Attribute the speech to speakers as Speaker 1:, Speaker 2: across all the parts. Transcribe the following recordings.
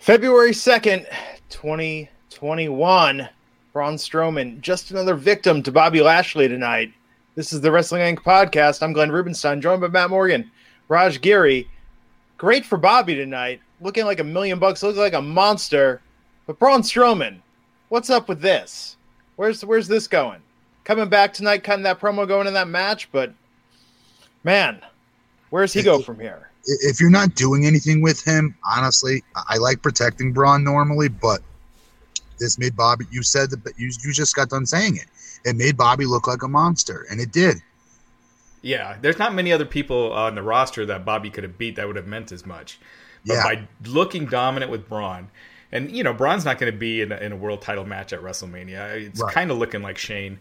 Speaker 1: February 2nd, 2021. Braun Strowman, just another victim to Bobby Lashley tonight. This is the Wrestling Inc. podcast. I'm Glenn Rubenstein, joined by Matt Morgan, Raj Giri. Great for Bobby tonight. Looking like a million bucks, looks like a monster. But Braun Strowman, what's up with this? Where's where's this going? Coming back tonight, cutting that promo going in that match, but man, where's he go from here?
Speaker 2: If you're not doing anything with him, honestly, I like protecting Braun normally, but this made Bobby. You said that, you you just got done saying it. It made Bobby look like a monster, and it did.
Speaker 3: Yeah, there's not many other people on the roster that Bobby could have beat that would have meant as much. But yeah. by looking dominant with Braun, and you know, Braun's not going to be in a, in a, world title match at WrestleMania. It's right. kind of looking like Shane.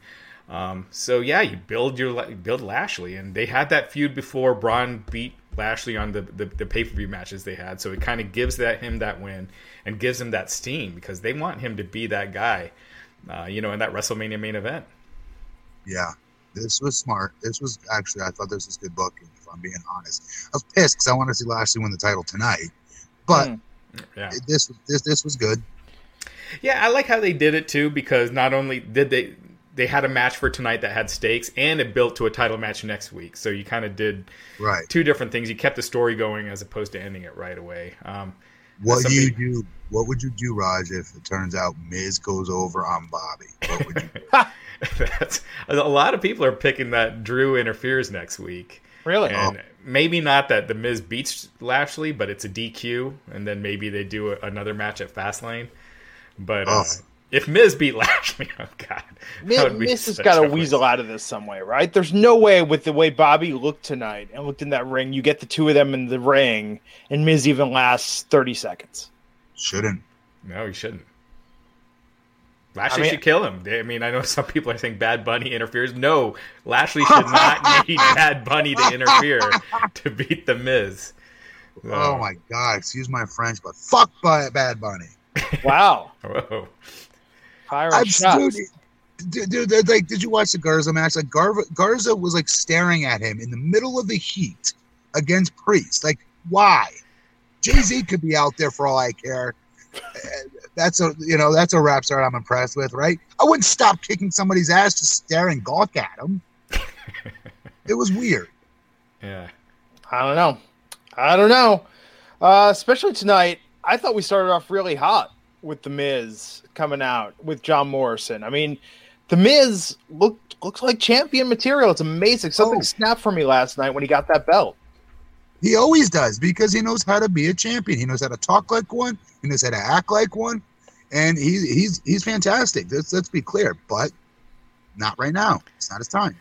Speaker 3: Um, so yeah, you build your build Lashley, and they had that feud before Braun beat Lashley on the the, the pay per view matches they had. So it kind of gives that him that win and gives him that steam because they want him to be that guy, uh, you know, in that WrestleMania main event.
Speaker 2: Yeah, this was smart. This was actually I thought this was good booking. If I'm being honest, I was pissed because I wanted to see Lashley win the title tonight, but mm. yeah. this this this was good.
Speaker 3: Yeah, I like how they did it too because not only did they they had a match for tonight that had stakes and it built to a title match next week. So you kind of did
Speaker 2: right
Speaker 3: two different things. You kept the story going as opposed to ending it right away. Um,
Speaker 2: what do you do? What would you do, Raj, if it turns out Miz goes over on Bobby? What would you do?
Speaker 3: That's, a lot of people are picking that Drew interferes next week.
Speaker 1: Really?
Speaker 3: And oh. maybe not that the Miz beats Lashley, but it's a DQ, and then maybe they do a, another match at Fastlane. But oh. uh, if Miz beat Lashley, oh god,
Speaker 1: Miz, Miz has got to weasel out of this some way, right? There's no way with the way Bobby looked tonight and looked in that ring, you get the two of them in the ring, and Miz even lasts 30 seconds.
Speaker 2: Shouldn't.
Speaker 3: No, he shouldn't. Lashley I mean, should kill him. I mean, I know some people are saying Bad Bunny interferes. No, Lashley should not need Bad Bunny to interfere to beat the Miz.
Speaker 2: So. Oh my god! Excuse my French, but fuck Bad Bunny.
Speaker 1: Wow. Whoa.
Speaker 2: Fire shots. Dude, dude, dude, like, did you watch the Garza match? Like, Garza, Garza was like staring at him in the middle of the heat against Priest. Like, why? Jay Z could be out there for all I care. That's a you know that's a rap star I'm impressed with, right? I wouldn't stop kicking somebody's ass to stare and gawk at him. it was weird.
Speaker 3: Yeah,
Speaker 1: I don't know. I don't know. Uh, especially tonight, I thought we started off really hot with the Miz coming out with John Morrison. I mean, the Miz looked looks like champion material. It's amazing. Something oh. snapped for me last night when he got that belt.
Speaker 2: He always does because he knows how to be a champion. He knows how to talk like one. He knows how to act like one, and he, he's he's fantastic. Let's let's be clear, but not right now. It's not his time.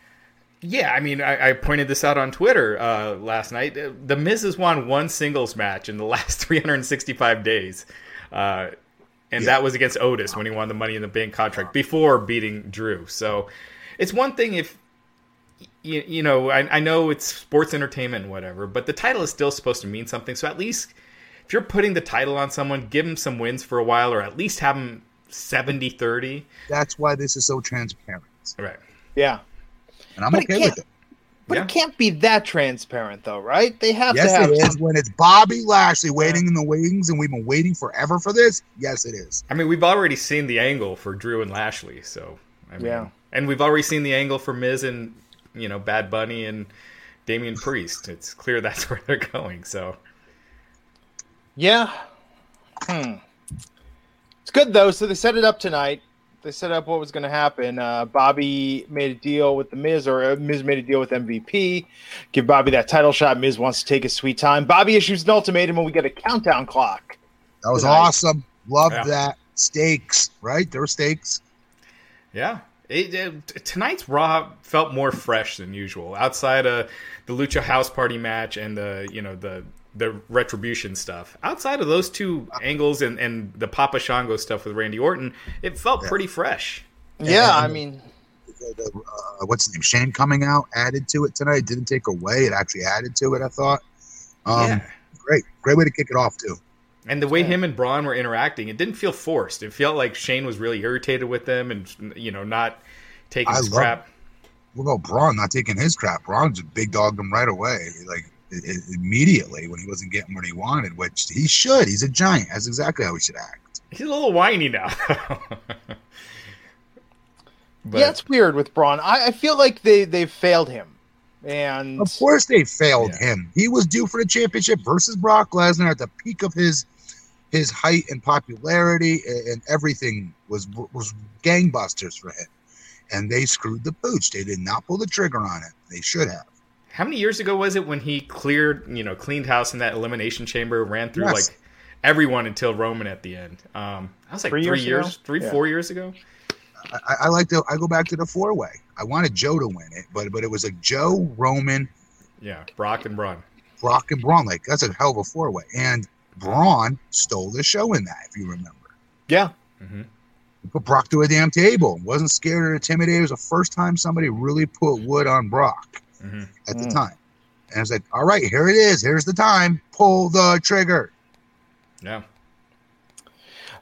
Speaker 3: Yeah, I mean, I, I pointed this out on Twitter uh, last night. The Miz has won one singles match in the last 365 days. Uh, and yeah. that was against Otis when he won the Money in the Bank contract before beating Drew. So it's one thing if you, you know I, I know it's sports entertainment and whatever, but the title is still supposed to mean something. So at least if you're putting the title on someone, give them some wins for a while, or at least have them 70-30.
Speaker 2: That's why this is so transparent.
Speaker 3: Right.
Speaker 1: Yeah.
Speaker 2: And I'm but okay with it.
Speaker 1: But yeah. it can't be that transparent, though, right? They have
Speaker 2: yes,
Speaker 1: to have.
Speaker 2: Yes, it is. When it's Bobby Lashley waiting in the wings, and we've been waiting forever for this. Yes, it is.
Speaker 3: I mean, we've already seen the angle for Drew and Lashley, so I mean,
Speaker 1: yeah.
Speaker 3: And we've already seen the angle for Miz and you know Bad Bunny and Damian Priest. It's clear that's where they're going. So,
Speaker 1: yeah. Hmm. It's good though. So they set it up tonight. They set up what was going to happen. Uh, Bobby made a deal with the Miz, or uh, Miz made a deal with MVP. Give Bobby that title shot. Miz wants to take his sweet time. Bobby issues an ultimatum, and we get a countdown clock.
Speaker 2: That was tonight. awesome. Love yeah. that. Stakes, right? There were stakes.
Speaker 3: Yeah. It, it, tonight's Raw felt more fresh than usual. Outside of the Lucha House Party match and the you know the the retribution stuff. Outside of those two angles and, and the Papa Shango stuff with Randy Orton, it felt yeah. pretty fresh.
Speaker 1: Yeah, I mean,
Speaker 2: uh, what's the name? Shane coming out added to it tonight. It didn't take away; it actually added to it. I thought. Um, yeah. Great, great way to kick it off too.
Speaker 3: And the way him and Braun were interacting, it didn't feel forced. It felt like Shane was really irritated with them, and you know, not taking his love, crap.
Speaker 2: Well, no, Braun not taking his crap. Braun just big dogged him right away. Like immediately when he wasn't getting what he wanted, which he should. He's a giant. That's exactly how he should act.
Speaker 3: He's a little whiny now.
Speaker 1: but, yeah, it's weird with Braun. I, I, feel like they they've failed him, and
Speaker 2: of course they failed yeah. him. He was due for the championship versus Brock Lesnar at the peak of his his height and popularity, and everything was was gangbusters for him. And they screwed the pooch. They did not pull the trigger on it. They should have
Speaker 3: how many years ago was it when he cleared, you know, cleaned house in that elimination chamber, ran through yes. like everyone until Roman at the end? Um, I was like three, three years, years three, yeah. four years ago.
Speaker 2: I, I, like to. I go back to the four way. I wanted Joe to win it, but but it was like Joe, Roman,
Speaker 3: yeah, Brock and Braun.
Speaker 2: Brock and Braun, like that's a hell of a four way. And Braun stole the show in that, if you remember.
Speaker 1: Yeah.
Speaker 2: Mm-hmm. put Brock to a damn table. wasn't scared or intimidated. It was the first time somebody really put wood on Brock mm-hmm. at the mm. time. And I was like, all right, here it is. Here's the time. Pull the trigger.
Speaker 3: Yeah.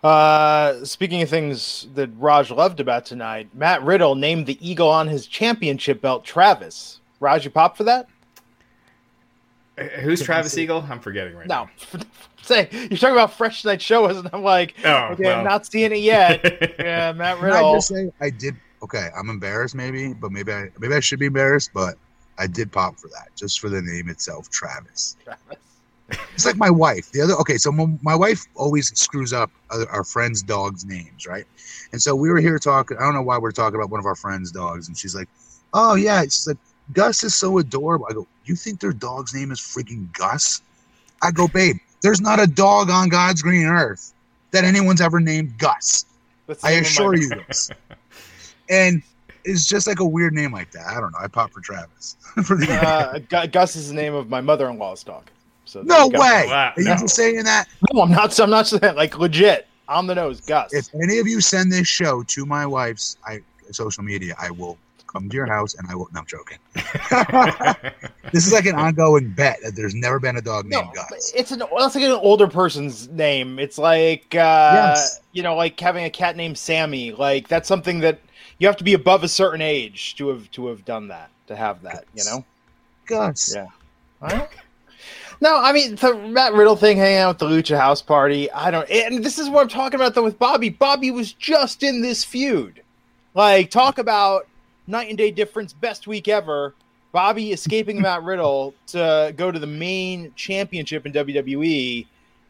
Speaker 1: Uh, speaking of things that Raj loved about tonight, Matt Riddle named the eagle on his championship belt Travis. Raj, you pop for that?
Speaker 3: Uh, who's Travis Eagle? I'm forgetting right
Speaker 1: no.
Speaker 3: now.
Speaker 1: Say you're talking about Fresh Night Show, and I'm like, oh, okay, well. I'm not seeing it yet. yeah, Matt Riddle.
Speaker 2: I just say I did. Okay, I'm embarrassed, maybe, but maybe I maybe I should be embarrassed, but I did pop for that, just for the name itself, Travis. Travis. It's like my wife. The other okay, so my, my wife always screws up our friends' dogs' names, right? And so we were here talking. I don't know why we're talking about one of our friends' dogs, and she's like, "Oh yeah," she's like, "Gus is so adorable." I go, "You think their dog's name is freaking Gus?" I go, "Babe, there's not a dog on God's green earth that anyone's ever named Gus. I assure you this." And is just like a weird name like that. I don't know. I pop for Travis.
Speaker 1: for the uh, Gus is the name of my mother-in-law's dog.
Speaker 2: So no way. Wow. Are you just saying that?
Speaker 1: No, I'm not. I'm not saying like legit on the nose, Gus.
Speaker 2: If any of you send this show to my wife's I, social media, I will come to your house and I will. No, I'm joking. this is like an ongoing bet that there's never been a dog named no, Gus.
Speaker 1: It's an that's like an older person's name. It's like uh, yes. you know, like having a cat named Sammy. Like that's something that you have to be above a certain age to have to have done that to have that. You know,
Speaker 2: Gus.
Speaker 1: Yeah. Right? No, I mean the Matt Riddle thing, hanging out with the Lucha House Party. I don't, and this is what I'm talking about though with Bobby. Bobby was just in this feud. Like, talk about night and day difference, best week ever. Bobby escaping Matt Riddle to go to the main championship in WWE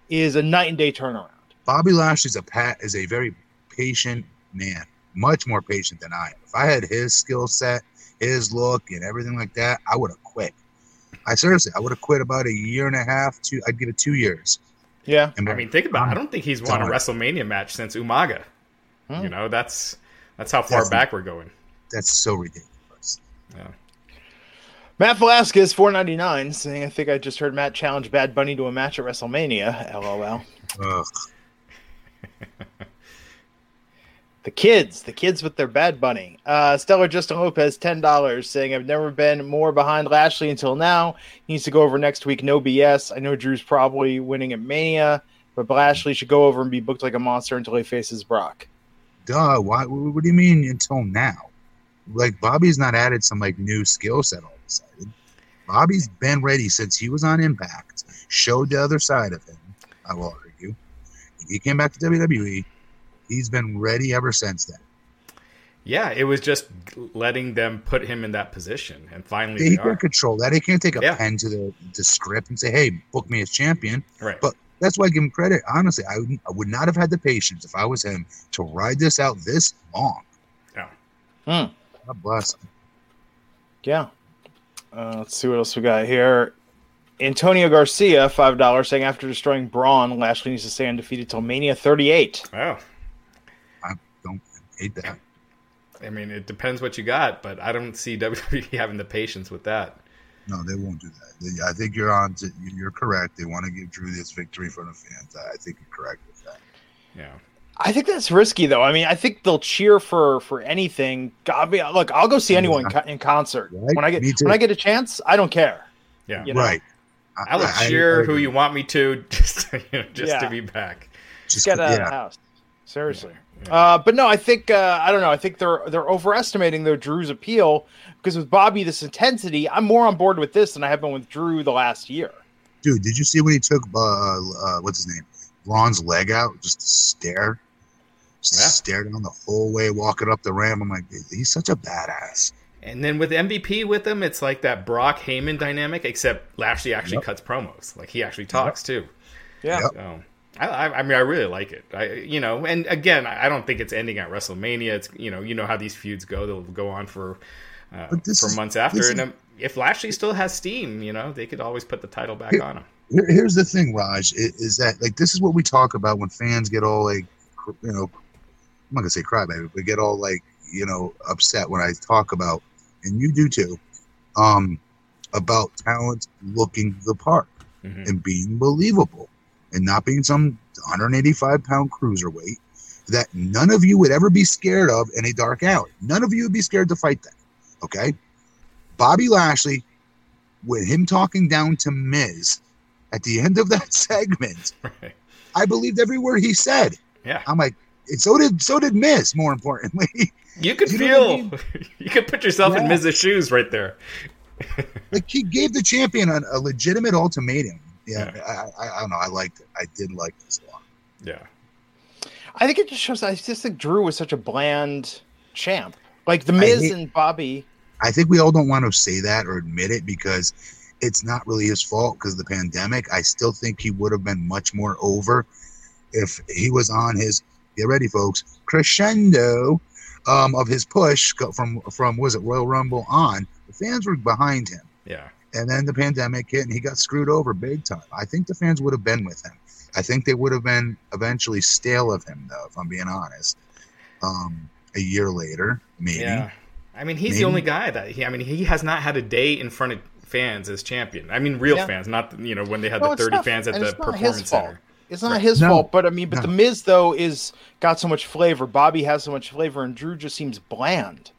Speaker 1: is a night and day turnaround.
Speaker 2: Bobby Lashley's a pat is a very patient man much more patient than I am. If I had his skill set, his look, and everything like that, I would have quit. I seriously, I would have quit about a year and a half. Two, I'd give it two years.
Speaker 1: Yeah,
Speaker 3: and I mean, think about. it. I don't think he's won a WrestleMania match since Umaga. Hmm. You know, that's that's how far that's back we're going.
Speaker 2: That's so ridiculous.
Speaker 3: Yeah.
Speaker 1: Matt Velasquez, four ninety nine, saying, "I think I just heard Matt challenge Bad Bunny to a match at WrestleMania." LOL. Ugh. The kids, the kids with their bad bunny. Uh, Stellar Justin Lopez, ten dollars, saying I've never been more behind Lashley until now. He needs to go over next week. No BS. I know Drew's probably winning at Mania, but Lashley should go over and be booked like a monster until he faces Brock.
Speaker 2: Duh. Why? What do you mean until now? Like Bobby's not added some like new skill set all of a sudden. Bobby's been ready since he was on Impact. Showed the other side of him. I will argue. He came back to WWE He's been ready ever since then.
Speaker 3: Yeah, it was just letting them put him in that position, and finally
Speaker 2: yeah, he can't control that. He can't take a
Speaker 3: yeah.
Speaker 2: pen to the, the script and say, "Hey, book me as champion."
Speaker 3: Right.
Speaker 2: But that's why I give him credit. Honestly, I would, I would not have had the patience if I was him to ride this out this long.
Speaker 3: Yeah.
Speaker 1: Hmm.
Speaker 2: God bless him.
Speaker 1: Yeah. Uh, let's see what else we got here. Antonio Garcia, five dollars, saying after destroying Braun, Lashley needs to stay undefeated till Mania 38.
Speaker 3: Oh,
Speaker 2: I don't hate that.
Speaker 3: I mean, it depends what you got, but I don't see WWE having the patience with that.
Speaker 2: No, they won't do that. They, I think you're on. To, you're correct. They want to give Drew this victory for the fans. I, I think you're correct with that.
Speaker 3: Yeah.
Speaker 1: I think that's risky, though. I mean, I think they'll cheer for for anything. God, be- look, I'll go see anyone in, in concert
Speaker 2: Right?
Speaker 1: when I get when I get a chance. I don't care.
Speaker 3: Yeah.
Speaker 1: You know?
Speaker 2: Right.
Speaker 3: I will cheer who you want me to, just you know, just
Speaker 1: Yeah.
Speaker 3: to be back.
Speaker 1: Just get out of the house. Seriously. Uh, but no, I think uh, I don't know. I think they're they're overestimating though Drew's appeal because with Bobby this intensity, I'm more on board with this than I have been with Drew the last year.
Speaker 2: Dude, did you see when he took uh, uh what's his name? Braun's leg out just to stare? Just to
Speaker 3: Yeah.
Speaker 2: stare down the whole way walking up the ramp. I'm like, he's such a badass.
Speaker 3: And then with MVP with him, it's like that Brock Heyman dynamic, except Lashley actually
Speaker 2: Yep.
Speaker 3: cuts promos. Like he actually talks too.
Speaker 1: Yeah.
Speaker 2: Yep.
Speaker 3: So I, I, I mean, I really like it. I, you know, and again, I I don't think it's ending at WrestleMania. It's you know, you know how these feuds go; they'll go on for uh,
Speaker 2: But this
Speaker 3: for
Speaker 2: is-
Speaker 3: months after.
Speaker 2: this
Speaker 3: And
Speaker 2: is-
Speaker 3: um, if Lashley still has steam, you know, they could always put the title back
Speaker 2: Here-
Speaker 3: on him.
Speaker 2: Here, here's the thing, Raj, is that like this is what we talk about when fans get all like, you know, I'm not gonna say crybaby, but get all like, you know, upset when I talk about, and you do too, um, about talent looking the part
Speaker 3: Mhm.
Speaker 2: and being believable and not being some 185 pound cruiserweight that none of you would ever be scared of in a dark alley. None of you would be scared to fight that. Okay. Bobby Lashley, with him talking down to Miz at the end of that segment,
Speaker 3: Right.
Speaker 2: I believed every word he said.
Speaker 3: Yeah,
Speaker 2: I'm like, and so did so did Miz, more importantly.
Speaker 3: you could
Speaker 2: You know what I
Speaker 3: feel, you could put yourself in
Speaker 2: Yeah.
Speaker 3: Miz's shoes right there.
Speaker 2: like he gave the champion a, a legitimate ultimatum. Yeah,
Speaker 3: Yeah.
Speaker 2: I, I, I don't know. I liked it. I did like this a lot.
Speaker 3: Yeah,
Speaker 1: I think it just shows. I just think Drew was such a bland champ. Like the Miz
Speaker 2: hate-
Speaker 1: and Bobby.
Speaker 2: I think we all don't want to say that or admit it because it's not really his fault because of the pandemic. I still think he would have been much more over if he was on his get ready, folks, crescendo um, of his push from from was it Royal Rumble on. The fans were behind him,
Speaker 3: yeah,
Speaker 2: and then the pandemic hit and he got screwed over big time. I think the fans would have been with him. I think they would have been eventually stale of him, though, if I'm being honest. Um, a year later, maybe.
Speaker 3: yeah. I mean, he's
Speaker 2: Maybe.
Speaker 3: the only guy that he. I mean, he has not had a day in front of fans as champion. I mean, real
Speaker 1: Yeah.
Speaker 3: fans, not you know when they had
Speaker 1: No,
Speaker 3: the thirty
Speaker 1: not-
Speaker 3: fans at
Speaker 1: and
Speaker 3: the
Speaker 1: it's not his
Speaker 3: performance
Speaker 1: fault.
Speaker 3: center.
Speaker 1: It's not
Speaker 3: Right.
Speaker 1: his
Speaker 2: No.
Speaker 1: fault, but I mean, but
Speaker 2: No.
Speaker 1: the Miz though is got so much flavor. Bobby has so much flavor, and Drew just seems bland.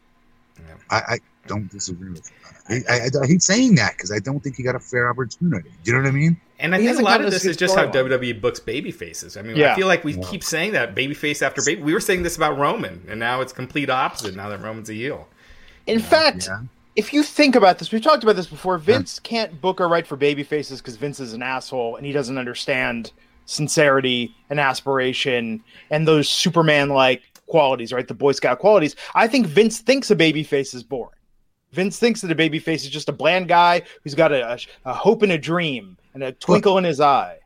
Speaker 2: I, I don't disagree with you. I, I, I hate saying that because I don't think he got a fair opportunity. Do you know what I mean?
Speaker 3: And I
Speaker 1: He
Speaker 3: think a lot of this is just how
Speaker 1: storyline.
Speaker 3: WWE books baby faces. I mean,
Speaker 1: Yeah.
Speaker 3: I feel like we
Speaker 2: Yeah.
Speaker 3: keep saying that baby face after baby. We were saying this about Roman, and now it's complete opposite. Now that Roman's a heel.
Speaker 1: In fact,
Speaker 2: Yeah.
Speaker 1: if you think about this, we've talked about this before. Vince can't book or write for baby faces because Vince is an asshole and he doesn't understand sincerity and aspiration and those Superman like qualities, right? The Boy Scout qualities. I think Vince thinks a baby face is boring. Vince thinks that a baby face is just a bland guy who's got a, a, a hope and a dream and a twinkle in his eye.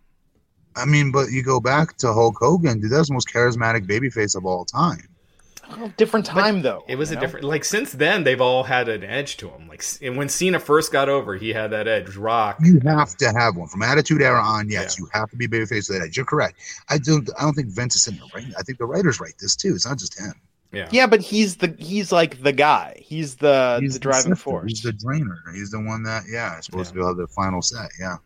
Speaker 2: I mean, but you go back to Hulk Hogan, dude, that's the most charismatic babyface of all time.
Speaker 1: Well, different time though.
Speaker 3: It was a
Speaker 1: know?
Speaker 3: different. Like since then, they've all had an edge to them. Like and when Cena first got over, he had that edge. Rock.
Speaker 2: You have to have one from Attitude Era on. Yes,
Speaker 3: Yeah.
Speaker 2: you have to be babyface for that edge. You're correct. I don't. I don't think Vince is in the right. I think the writers write this too. It's not just him.
Speaker 3: Yeah.
Speaker 1: Yeah, but he's the he's like the guy. He's the
Speaker 2: He's
Speaker 1: the driving
Speaker 2: sifter.
Speaker 1: force.
Speaker 2: He's the drainer. He's the one that yeah is supposed to be the final set. Yeah.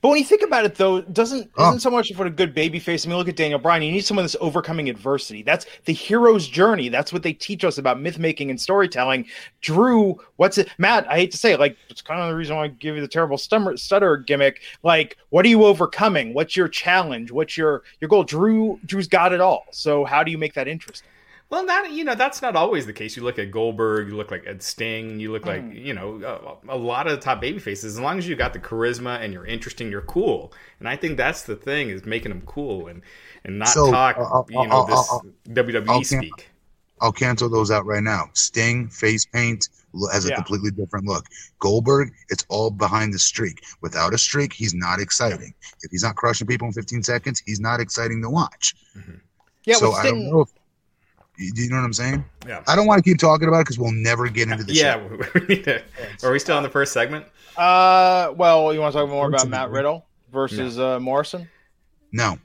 Speaker 1: But when you think about it, though, doesn't
Speaker 2: Oh.
Speaker 1: isn't so much for a good baby face. I mean, look at Daniel Bryan. You need someone that's overcoming adversity. That's the hero's journey. That's what they teach us about myth making and storytelling. Drew, what's it, Matt? I hate to say, it, like it's kind of the reason why I give you the terrible stummer, stutter gimmick. Like, what are you overcoming? What's your challenge? What's your your goal? Drew, Drew's got it all. So how do you make that interesting?
Speaker 3: Well, that you know that's not always the case. You look at Goldberg, you look like Ed Sting, you look like
Speaker 1: Mm.
Speaker 3: you know a, a lot of the top baby faces. As long as you got the charisma and you're interesting, you're cool. And I think that's the thing is making them cool and and not
Speaker 2: So,
Speaker 3: talk
Speaker 2: uh, uh,
Speaker 3: you know
Speaker 2: uh,
Speaker 3: this
Speaker 2: uh,
Speaker 3: WWE
Speaker 2: I'll-
Speaker 3: speak.
Speaker 2: I'll cancel those out right now. Sting, face paint, has a yeah. completely different look. Goldberg, it's all behind the streak. Without a streak, he's not exciting. If he's not crushing people in 15 seconds, he's not exciting to watch. Mm-hmm. Yeah, so I don't know if do you know what I'm saying?
Speaker 3: Yeah.
Speaker 2: I don't want to keep talking about it because we'll never get into the
Speaker 3: yeah. to, are we still on the first segment?
Speaker 1: Uh, well, you want to talk more about Matt Riddle versus no. uh, Morrison?
Speaker 2: No.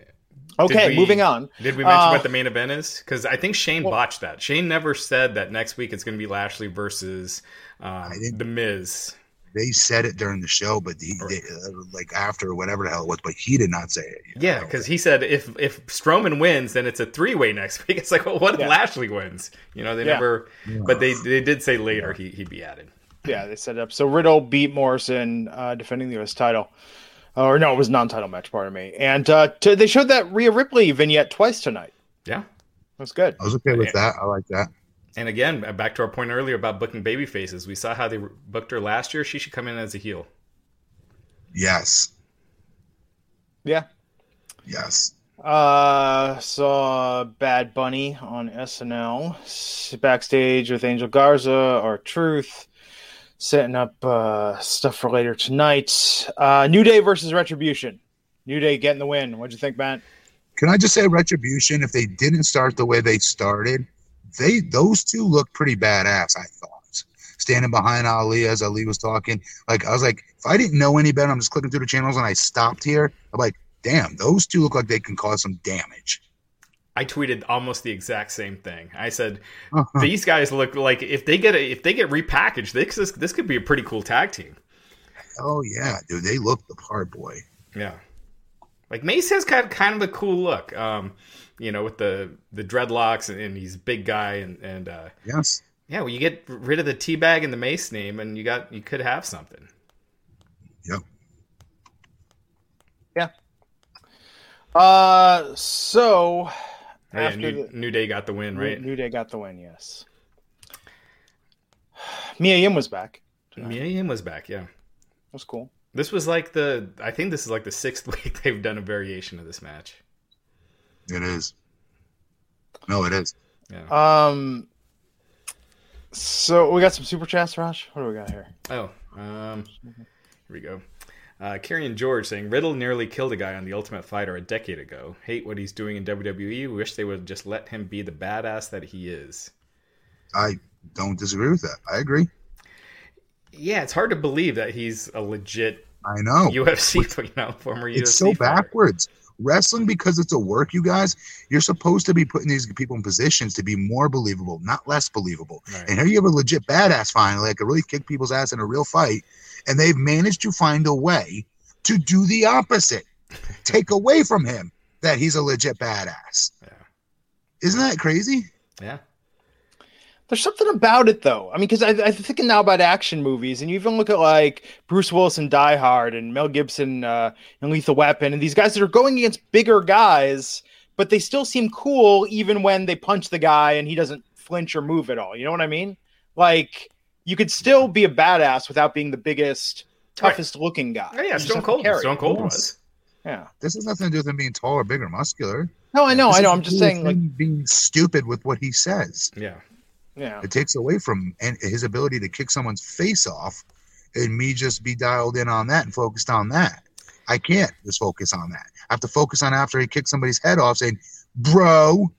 Speaker 1: Okay, we, moving on.
Speaker 3: Did we mention uh, what the main event is? Because I think Shane well, botched that. Shane never said that next week it's going to be Lashley versus um, the Miz
Speaker 2: they said it during the show, but he they, uh, like after whatever the hell it was, but he did not say it.
Speaker 3: Yeah, because he said if if Strowman wins, then it's a three way next week. It's like, well, what if yeah. Lashley wins? You know, they yeah. never, but they they did say later he he'd be added.
Speaker 1: Yeah, they set it up. So Riddle beat Morrison, uh, defending the U.S. title. Or no, it was non-title match. Pardon me. And uh, to, they showed that Rhea Ripley vignette twice tonight.
Speaker 3: Yeah,
Speaker 1: that's good.
Speaker 2: I was okay with that. I like that.
Speaker 3: And again, back to our point earlier about booking baby faces. We saw how they booked her last year. She should come in as a heel.
Speaker 2: Yes.
Speaker 1: Yeah.
Speaker 2: Yes.
Speaker 1: Uh, saw Bad Bunny on SNL backstage with Angel Garza R-Truth, setting up uh, stuff for later tonight. Uh, New Day versus Retribution. New Day getting the win. What'd you think, Matt?
Speaker 2: Can I just say Retribution? If they didn't start the way they started, they those two look pretty badass. I thought standing behind Ali as Ali was talking. Like I was like, if I didn't know any better, I'm just clicking through the channels and I stopped here. I'm like, damn, those two look like they can cause some damage.
Speaker 3: I tweeted almost the exact same thing. I said uh-huh. these guys look like if they get a, if they get repackaged, this this could be a pretty cool tag team.
Speaker 2: Oh yeah, dude, they look the part, boy.
Speaker 3: Yeah, like Mace has kind of, kind of a cool look. Um, you know, with the the dreadlocks and, and he's a big guy and and uh,
Speaker 2: yes,
Speaker 3: yeah. Well, you get rid of the T-Bar and the mace name, and you got you could have something.
Speaker 2: Yep.
Speaker 1: Yeah. Uh, so
Speaker 3: oh, yeah, New, the, New, Day got the win, right?
Speaker 1: New, New Day got the win. Yes. Mia Yim was back.
Speaker 3: Tonight. Mia Yim was back. Yeah.
Speaker 1: that was cool.
Speaker 3: This was like the I think this is like the sixth week they've done a variation of this match.
Speaker 2: It is. No, it is.
Speaker 1: Yeah. Um. So we got some super chats, Raj. What do we got here?
Speaker 3: Oh, um, here we go. Uh, Carrion George saying Riddle nearly killed a guy on the Ultimate Fighter a decade ago. Hate what he's doing in WWE. Wish they would just let him be the badass that he is.
Speaker 2: I don't disagree with that. I agree.
Speaker 3: Yeah, it's hard to believe that he's a legit.
Speaker 2: I know
Speaker 3: UFC, you know, former
Speaker 2: it's
Speaker 3: UFC.
Speaker 2: It's so fighter. backwards wrestling because it's a work you guys you're supposed to be putting these people in positions to be more believable not less believable right. and here you have a legit badass finally that could really kick people's ass in a real fight and they've managed to find a way to do the opposite take away from him that he's a legit badass yeah. isn't that crazy
Speaker 3: yeah
Speaker 1: there's something about it though. I mean, because I'm thinking now about action movies, and you even look at like Bruce Willis and Die Hard, and Mel Gibson uh, and Lethal Weapon, and these guys that are going against bigger guys, but they still seem cool even when they punch the guy and he doesn't flinch or move at all. You know what I mean? Like you could still be a badass without being the biggest, toughest right. looking guy.
Speaker 3: Oh, yeah, Stone Cold. Stone Cold was.
Speaker 1: Yeah.
Speaker 2: This has nothing to do with him being taller, bigger, muscular.
Speaker 1: No, I know, this I know. I'm just saying, like
Speaker 2: being stupid with what he says.
Speaker 3: Yeah.
Speaker 1: Yeah.
Speaker 2: It takes away from and his ability to kick someone's face off and me just be dialed in on that and focused on that. I can't just focus on that. I have to focus on after he kicks somebody's head off saying, bro,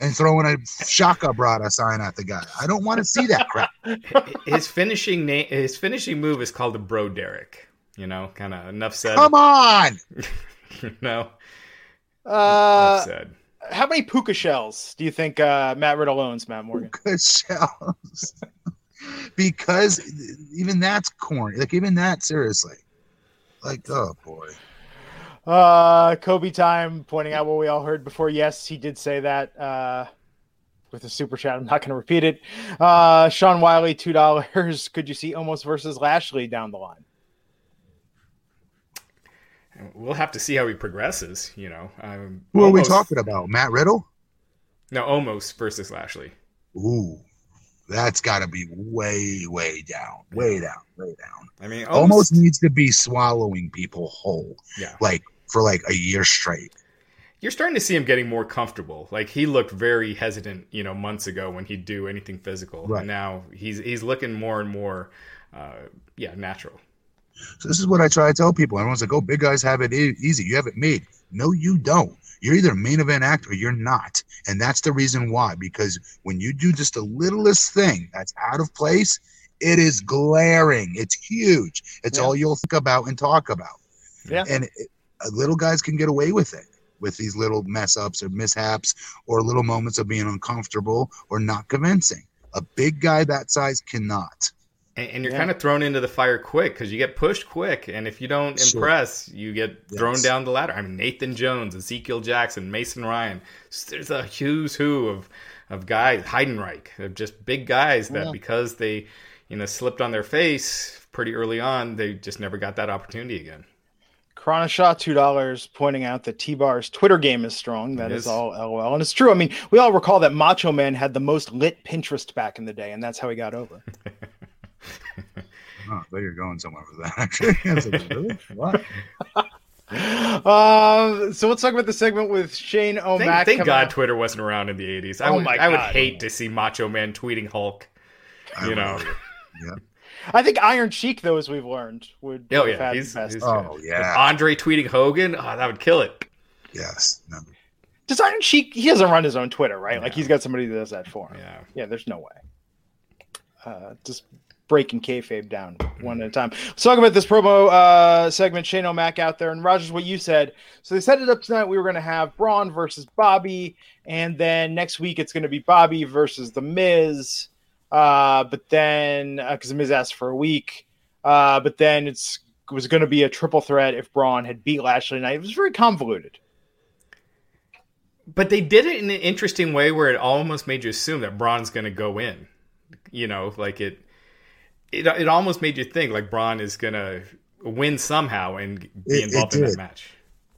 Speaker 2: and throwing a Shaka Brada sign at the guy. I don't want to see that crap.
Speaker 3: his finishing name, his finishing move is called the bro Derek. You know, kind of enough said.
Speaker 2: Come on.
Speaker 3: no.
Speaker 1: Uh, enough said how many puka shells do you think uh, Matt Riddle owns, Matt Morgan?
Speaker 2: Puka shells. because even that's corny. Like even that, seriously. Like, oh boy.
Speaker 1: Uh, Kobe time pointing out what we all heard before. Yes, he did say that. Uh, with a super chat, I'm not going to repeat it. Uh, Sean Wiley, two dollars. Could you see Omos versus Lashley down the line?
Speaker 3: We'll have to see how he progresses. You know, um,
Speaker 2: who are we talking about? Matt Riddle?
Speaker 3: No, Omos versus Lashley.
Speaker 2: Ooh, that's got to be way, way down, way down, way down.
Speaker 3: I mean,
Speaker 2: Omos, Omos needs to be swallowing people whole.
Speaker 3: Yeah,
Speaker 2: like for like a year straight.
Speaker 3: you're starting to see him getting more comfortable. Like he looked very hesitant, you know, months ago when he'd do anything physical, right. and now he's he's looking more and more, uh, yeah, natural.
Speaker 2: So this is what I try to tell people. Everyone's like, "Oh, big guys have it easy. You have it made." No, you don't. You're either a main event actor or you're not, and that's the reason why. Because when you do just the littlest thing that's out of place, it is glaring. It's huge. It's yeah. all you'll think about and talk about.
Speaker 1: Yeah,
Speaker 2: and it, uh, little guys can get away with it with these little mess ups or mishaps or little moments of being uncomfortable or not convincing. A big guy that size cannot.
Speaker 3: And, you're yeah. kind of thrown into the fire quick because you get pushed quick, and if you don't sure. impress, you get yes. thrown down the ladder. I mean, Nathan Jones, Ezekiel Jackson, Mason Ryan. There's a who's who of of guys, Heidenreich, of just big guys that yeah. because they, you know, slipped on their face pretty early on, they just never got that opportunity again.
Speaker 1: Chronoshaw two dollars, pointing out that T Bar's Twitter game is strong. That is. is. all LOL, and it's true. I mean, we all recall that Macho Man had the most lit Pinterest back in the day, and that's how he got over.
Speaker 2: oh, I you're going somewhere with that. Actually, really? What?
Speaker 1: Um, so let's talk about the segment with Shane O'Mac.
Speaker 3: Thank, thank God out. Twitter wasn't around in the '80s. I oh would, I would hate to see Macho Man tweeting Hulk. You know.
Speaker 1: Yeah. I think Iron Sheik, though, as we've learned, would.
Speaker 3: Oh yeah, he's, he's
Speaker 2: oh yeah.
Speaker 3: Andre tweeting Hogan, oh, that would kill it.
Speaker 2: Yes. No.
Speaker 1: Does Iron Sheik? He doesn't run his own Twitter, right? Yeah. Like he's got somebody that does that for him.
Speaker 3: Yeah.
Speaker 1: Yeah. There's no way. Uh, just breaking kayfabe down one at a time. Let's talk about this promo uh, segment. Shane O'Mac out there, and Rogers, what you said. So they set it up tonight. We were going to have Braun versus Bobby, and then next week it's going to be Bobby versus The Miz. Uh, but then because uh, Miz asked for a week, uh, but then it's it was going to be a triple threat if Braun had beat Lashley tonight. It was very convoluted.
Speaker 3: But they did it in an interesting way where it almost made you assume that Braun's going to go in. You know, like it, it, it almost made you think like Braun is going to win somehow and be involved in that match.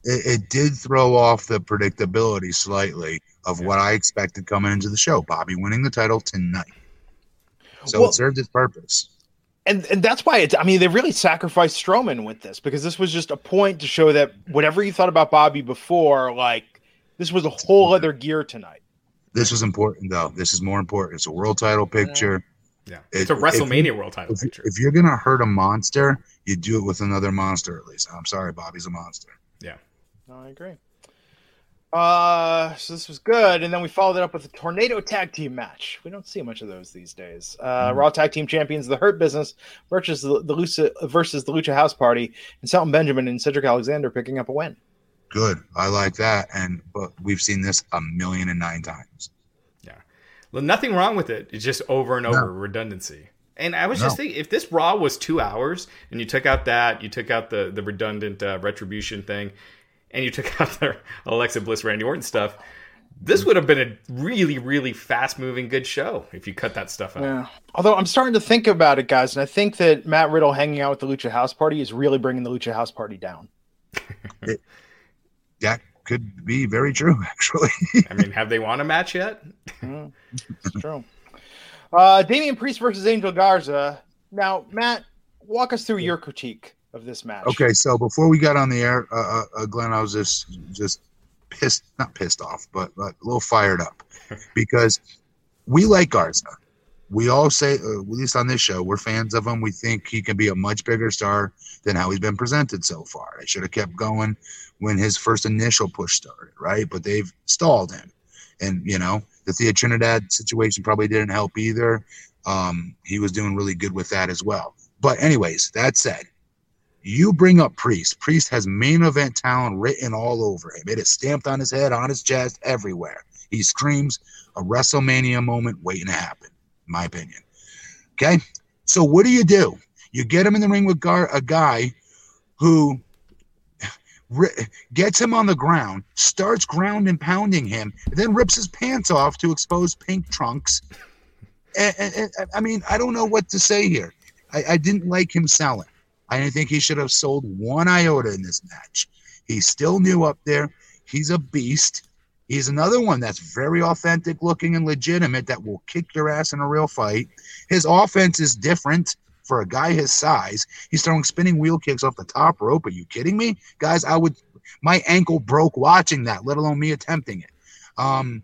Speaker 2: It, it, did throw off the predictability slightly of yeah. what I expected coming into the show. Bobby winning the title tonight. So well, it served its purpose.
Speaker 1: And and that's why it's I mean, they really sacrificed Strowman with this because this was just a point to show that whatever you thought about Bobby before, like this was a whole other gear tonight.
Speaker 2: This was important though. This is more important. It's a world title picture.
Speaker 3: Yeah. It's a WrestleMania you, world title
Speaker 2: if,
Speaker 3: picture.
Speaker 2: If you're gonna hurt a monster, you do it with another monster at least. I'm sorry, Bobby's a monster.
Speaker 3: Yeah.
Speaker 1: No, I agree. Uh, so this was good, and then we followed it up with a tornado tag team match. We don't see much of those these days. Uh, mm-hmm. Raw tag team champions, the Hurt Business versus the, the Lucha versus the Lucha House Party, and Shelton Benjamin and Cedric Alexander picking up a win.
Speaker 2: Good, I like that, and but we've seen this a million and nine times.
Speaker 3: Yeah, well, nothing wrong with it. It's just over and over no. redundancy. And I was no. just thinking, if this Raw was two hours, and you took out that, you took out the the redundant uh, retribution thing, and you took out the Alexa Bliss, Randy Orton stuff, this would have been a really, really fast moving good show if you cut that stuff out.
Speaker 1: Yeah. Although I'm starting to think about it, guys, and I think that Matt Riddle hanging out with the Lucha House Party is really bringing the Lucha House Party down.
Speaker 2: it, that could be very true, actually.
Speaker 3: I mean, have they won a match yet?
Speaker 1: mm, it's true. Uh, Damian Priest versus Angel Garza. Now, Matt, walk us through your critique of this match.
Speaker 2: Okay, so before we got on the air, uh, uh, uh Glenn, I was just just pissed, not pissed off, but, but a little fired up because we like Garza. We all say, uh, at least on this show, we're fans of him. We think he can be a much bigger star than how he's been presented so far. I should have kept going when his first initial push started, right? But they've stalled him. And, you know, the Thea Trinidad situation probably didn't help either. Um, he was doing really good with that as well. But, anyways, that said, you bring up Priest. Priest has main event talent written all over him. It is stamped on his head, on his chest, everywhere. He screams a WrestleMania moment waiting to happen, in my opinion. Okay? So what do you do? You get him in the ring with Gar- a guy who gets him on the ground, starts ground and pounding him, then rips his pants off to expose pink trunks. And, and, and, I mean, I don't know what to say here. I, I didn't like him selling. I think he should have sold one iota in this match. He's still new up there. He's a beast. He's another one that's very authentic looking and legitimate that will kick your ass in a real fight. His offense is different for a guy his size. He's throwing spinning wheel kicks off the top rope. Are you kidding me? Guys, I would My ankle broke watching that, let alone me attempting it. Um,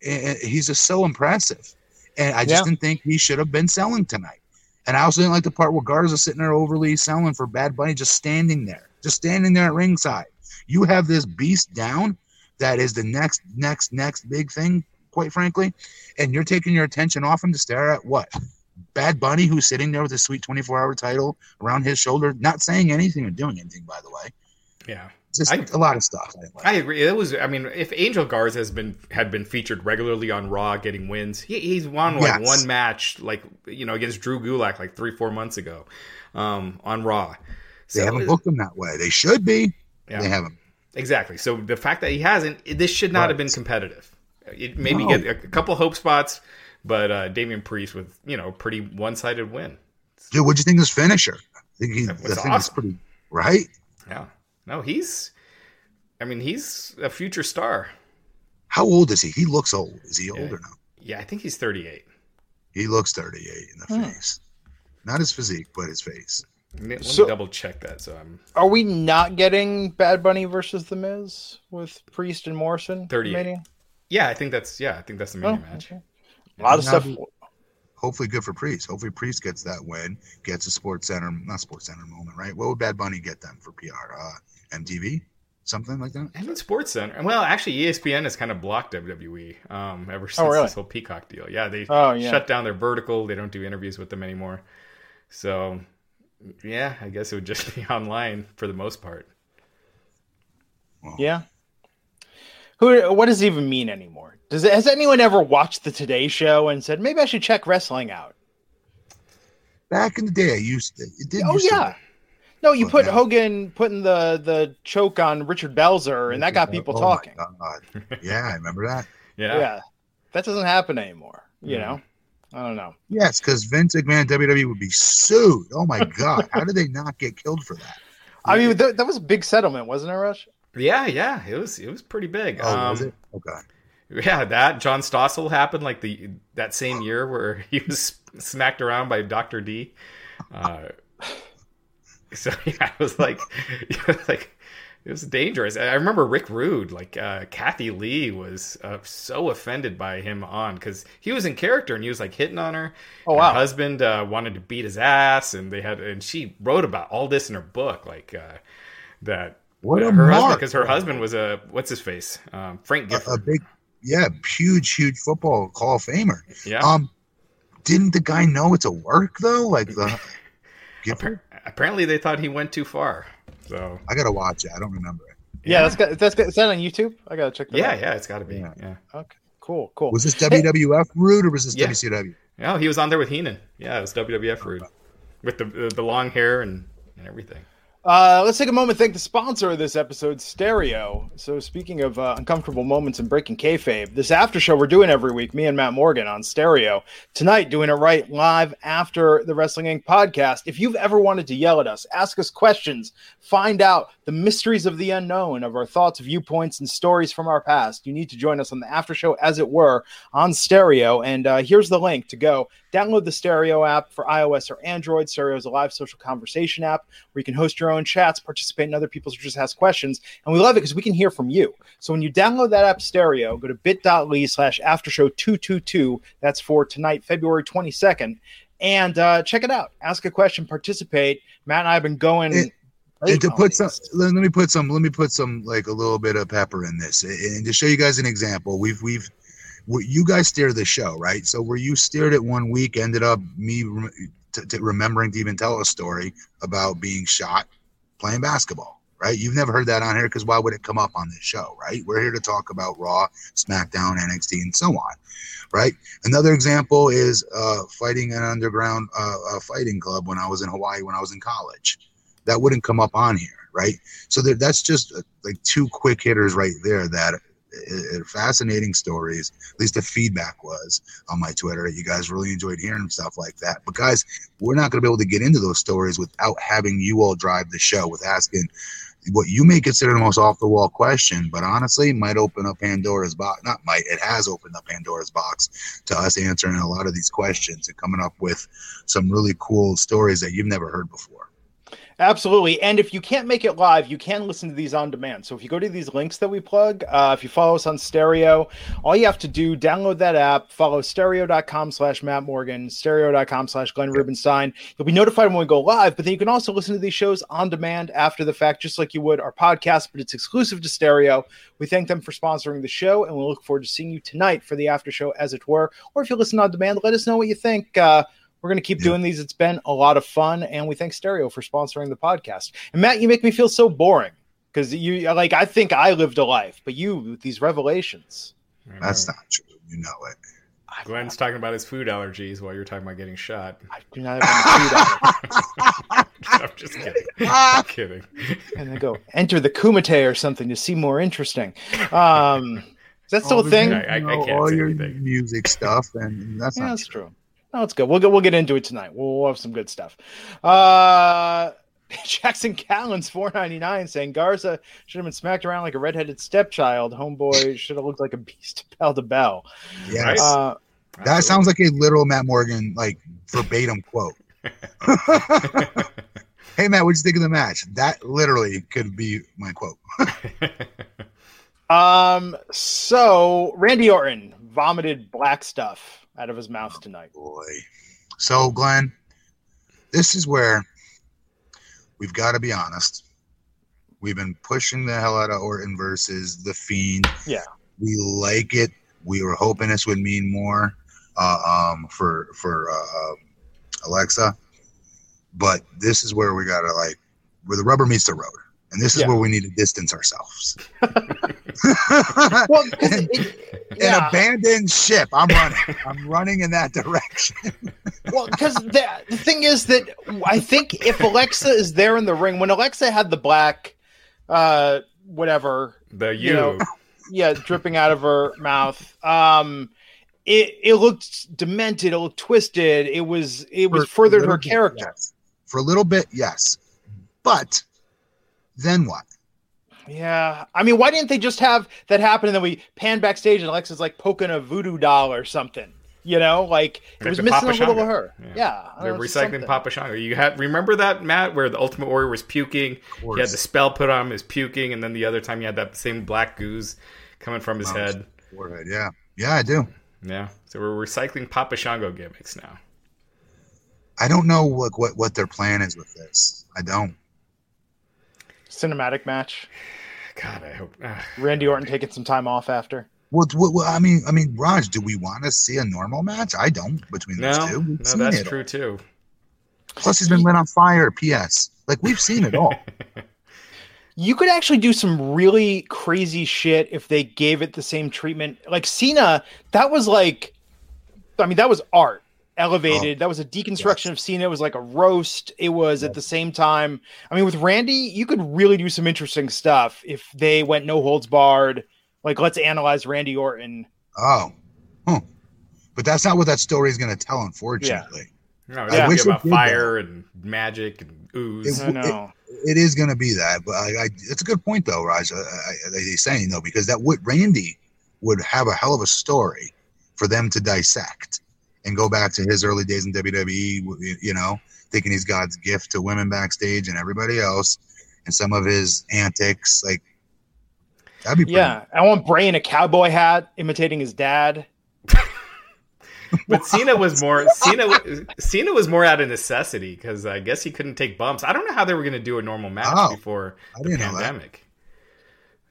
Speaker 2: he's just so impressive, and I just yeah. didn't think he should have been selling tonight. And I also didn't like the part where Garza sitting there overly selling for Bad Bunny, just standing there, just standing there at ringside. You have this beast down that is the next, next, next big thing, quite frankly, and you're taking your attention off him to stare at what? Bad Bunny, who's sitting there with a sweet 24 hour title around his shoulder, not saying anything or doing anything, by the way.
Speaker 3: Yeah.
Speaker 2: Just I, a lot of stuff.
Speaker 3: I, I, agree. It was. I mean, if Angel Garza has been had been featured regularly on Raw, getting wins, he, he's won like yes. one match, like you know, against Drew Gulak like three, four months ago, um, on Raw.
Speaker 2: So they haven't booked him that way. They should be. Yeah. They haven't.
Speaker 3: Exactly. So the fact that he hasn't, this should not right. have been competitive. It maybe no. get a couple hope spots, but uh, Damian Priest with you know pretty one sided win.
Speaker 2: Dude, what'd you think of his finisher? I think he, I think awesome. pretty right.
Speaker 3: Yeah. No, he's. I mean, he's a future star.
Speaker 2: How old is he? He looks old. Is he yeah. older now?
Speaker 3: Yeah, I think he's 38.
Speaker 2: He looks 38 in the hmm. face. Not his physique, but his face.
Speaker 3: Let me so, double check that. So I'm.
Speaker 1: Are we not getting Bad Bunny versus The Miz with Priest and Morrison?
Speaker 3: 38. Yeah, I think that's yeah, I think that's the main oh, match. Okay.
Speaker 1: A lot of stuff.
Speaker 2: Hopefully, good for Priest. Hopefully, Priest gets that win, gets a Sports Center, not Sports Center moment, right? What would Bad Bunny get them for PR? Uh, MTV, something like that.
Speaker 3: I mean, Sports Center. Well, actually, ESPN has kind of blocked WWE um, ever oh, since oh, really? this whole Peacock deal. Yeah, they oh, yeah. shut down their vertical. They don't do interviews with them anymore. So, yeah, I guess it would just be online for the most part.
Speaker 1: Well, yeah. Who? What does it even mean anymore? Does it, has anyone ever watched the Today Show and said maybe I should check wrestling out?
Speaker 2: Back in the day, I used to. It did.
Speaker 1: Oh yeah. To. No, you put Hogan putting the the choke on Richard Belzer, and that got people oh talking.
Speaker 2: Yeah, I remember that.
Speaker 3: yeah,
Speaker 1: yeah, that doesn't happen anymore. You mm. know, I don't know.
Speaker 2: Yes, because Vince McMahon WWE would be sued. Oh my god, how did they not get killed for that?
Speaker 1: I mean, that, that was a big settlement, wasn't it, Rush?
Speaker 3: Yeah, yeah, it was. It was pretty big.
Speaker 2: Oh, um, was it? Okay.
Speaker 3: Yeah, that John Stossel happened like the that same year where he was smacked around by Doctor D. Uh, so yeah, it was like, it was like it was dangerous. I remember Rick Rude, like uh, Kathie Lee, was uh, so offended by him on because he was in character and he was like hitting on her.
Speaker 1: Oh wow!
Speaker 3: Her husband uh, wanted to beat his ass, and they had and she wrote about all this in her book, like uh, that.
Speaker 2: What
Speaker 3: her
Speaker 2: mark.
Speaker 3: husband because her husband was a what's his face um, Frank Gifford.
Speaker 2: A, a, big yeah huge huge football Hall of Famer.
Speaker 3: Yeah.
Speaker 2: Um, didn't the guy know it's a work though? Like the
Speaker 3: Gifford apparently they thought he went too far. So
Speaker 2: I gotta watch it. I don't remember it.
Speaker 1: Yeah, that's got, that's got, is that on YouTube? I gotta check that.
Speaker 3: Yeah,
Speaker 1: out.
Speaker 3: yeah, it's got to be. Yeah. yeah.
Speaker 1: Okay. Cool. Cool.
Speaker 2: Was this WWF Rude or was this yeah. WCW?
Speaker 3: Yeah, he was on there with Heenan. Yeah, it was WWF Rude with the the long hair and, and everything.
Speaker 1: Uh, let's take a moment to thank the sponsor of this episode, Stereo. So, speaking of uh, uncomfortable moments and breaking kayfabe, this after show we're doing every week, me and Matt Morgan on Stereo. Tonight, doing it right live after the Wrestling Inc. podcast. If you've ever wanted to yell at us, ask us questions, find out the mysteries of the unknown, of our thoughts, viewpoints, and stories from our past, you need to join us on the after show, as it were, on Stereo. And uh, here's the link to go Download the Stereo app for iOS or Android. Stereo is a live social conversation app where you can host your own chats, participate in other people's, or just ask questions. And we love it because we can hear from you. So when you download that app, Stereo, go to bit.ly slash aftershow222. That's for tonight, February 22nd. And uh, check it out. Ask a question, participate. Matt and I have been going.
Speaker 2: It- and to put some let, me put some let me put some like a little bit of pepper in this and to show you guys an example we've we've you guys steer the show, right? So where you steered it one week ended up me t- t- remembering to even tell a story about being shot playing basketball, right? You've never heard that on here because why would it come up on this show, right? We're here to talk about Raw, SmackDown, NXT, and so on, right? Another example is uh, fighting an underground uh, fighting club when I was in Hawaii when I was in college. That wouldn't come up on here, right? So that's just uh, like two quick hitters right there that fascinating stories. At least the feedback was on my Twitter. You guys really enjoyed hearing stuff like that. But guys, we're not going to be able to get into those stories without having you all drive the show with asking what you may consider the most off the wall question, but honestly might open up Pandora's box. Not might, it has opened up Pandora's box to us answering a lot of these questions and coming up with some really cool stories that you've never heard before.
Speaker 1: Absolutely. And if you can't make it live, you can listen to these on demand. So if you go to these links that we plug, uh, if you follow us on stereo, all you have to do, download that app, follow stereo.com slash Matt Morgan, stereo.com slash Glenn Rubenstein. You'll be notified when we go live, but then you can also listen to these shows on demand after the fact, just like you would our podcast, but it's exclusive to stereo. We thank them for sponsoring the show, and we look forward to seeing you tonight for the after show, as it were. Or if you listen on demand, let us know what you think. Uh, we're going to keep yeah. doing these. It's been a lot of fun, and we thank Stereo for sponsoring the podcast. And Matt, you make me feel so boring because you like I think I lived a life, but you with these revelations.
Speaker 2: That's not true. You know it.
Speaker 3: Glenn's talking about his food allergies while you're talking about getting shot.
Speaker 1: I do not have any food allergies.
Speaker 3: I'm just kidding. I'm kidding.
Speaker 1: And then go enter the Kumite or something to see more interesting. Um, is that still a thing?
Speaker 3: I, I, I can't
Speaker 2: all your
Speaker 3: anything.
Speaker 2: music stuff, and that's
Speaker 1: yeah, that's true. true. No, it's good. We'll get we'll get into it tonight. We'll, we'll have some good stuff. Uh, Jackson Callens four ninety nine saying Garza should have been smacked around like a redheaded stepchild. Homeboy should have looked like a beast bell to bell.
Speaker 2: Yes, uh, that sounds like a literal Matt Morgan like verbatim quote. hey Matt, what'd you think of the match? That literally could be my quote.
Speaker 1: um. So Randy Orton vomited black stuff out of his mouth oh, tonight.
Speaker 2: Boy. So, Glenn, this is where we've got to be honest. We've been pushing the hell out of Orton versus the Fiend.
Speaker 1: Yeah.
Speaker 2: We like it. We were hoping this would mean more uh, um, for for uh, uh Alexa, but this is where we gotta like where the rubber meets the road and this is yeah. where we need to distance ourselves. well, it, yeah. An abandoned ship. I'm running. I'm running in that direction.
Speaker 1: well, because the, the thing is that I think if Alexa is there in the ring, when Alexa had the black, uh, whatever,
Speaker 3: the you, you know,
Speaker 1: yeah, dripping out of her mouth, um, it it looked demented. It looked twisted. It was it was For furthered her bit, character.
Speaker 2: Yes. For a little bit, yes, but then what?
Speaker 1: Yeah, I mean, why didn't they just have that happen and then we pan backstage and Alexa's like poking a voodoo doll or something? You know, like it was missing a little of her. Yeah, yeah
Speaker 3: they're know, recycling Papa Shango. You had remember that Matt where the Ultimate Warrior was puking. He had the spell put on him, is puking, and then the other time you had that same black goose coming from his head.
Speaker 2: Forehead. Yeah, yeah, I do.
Speaker 3: Yeah, so we're recycling Papa Shango gimmicks now.
Speaker 2: I don't know what what what their plan is with this. I don't
Speaker 1: cinematic match.
Speaker 3: God, I hope
Speaker 1: uh, Randy Orton taking some time off after.
Speaker 2: Well, well, I mean, I mean, Raj, do we want to see a normal match? I don't. Between
Speaker 3: no,
Speaker 2: those two,
Speaker 3: we've no, that's true all. too.
Speaker 2: Plus, he's been lit on fire. P.S. Like we've seen it all.
Speaker 1: you could actually do some really crazy shit if they gave it the same treatment. Like Cena, that was like, I mean, that was art elevated. Oh, that was a deconstruction yes. of Cena. It was like a roast. It was yes. at the same time. I mean, with Randy, you could really do some interesting stuff if they went no holds barred. Like, let's analyze Randy Orton.
Speaker 2: Oh, huh. but that's not what that story is going to tell. Unfortunately,
Speaker 3: yeah. no, I wish about fire that. and magic and ooze.
Speaker 1: It, I know.
Speaker 2: It, it is going to be that, but I, I, it's a good point though, Raj. I, I, he's saying though because that would Randy would have a hell of a story for them to dissect and go back to his early days in WWE, you know, thinking he's God's gift to women backstage and everybody else, and some of his antics. Like, that'd be
Speaker 1: yeah. I want Bray in a cowboy hat, imitating his dad.
Speaker 3: but Cena was more Cena. Cena was more out of necessity because I guess he couldn't take bumps. I don't know how they were going to do a normal match oh, before the pandemic.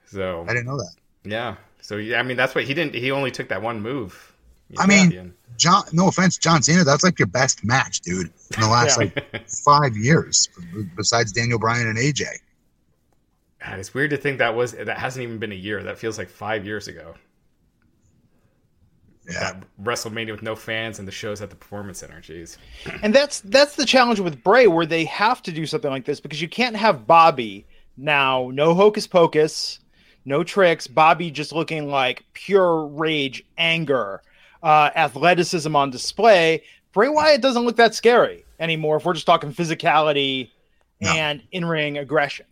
Speaker 3: So
Speaker 2: I didn't know that.
Speaker 3: Yeah. So I mean, that's what he didn't. He only took that one move.
Speaker 2: I mean, John. No offense, John Cena. That's like your best match, dude, in the last yeah. like five years, besides Daniel Bryan and AJ.
Speaker 3: God, it's weird to think that was that hasn't even been a year. That feels like five years ago.
Speaker 2: Yeah.
Speaker 3: That WrestleMania with no fans and the shows at the Performance Center. Jeez.
Speaker 1: And that's that's the challenge with Bray, where they have to do something like this because you can't have Bobby now. No hocus pocus, no tricks. Bobby just looking like pure rage, anger uh, athleticism on display, Bray Wyatt doesn't look that scary anymore. If we're just talking physicality no. and in ring aggression,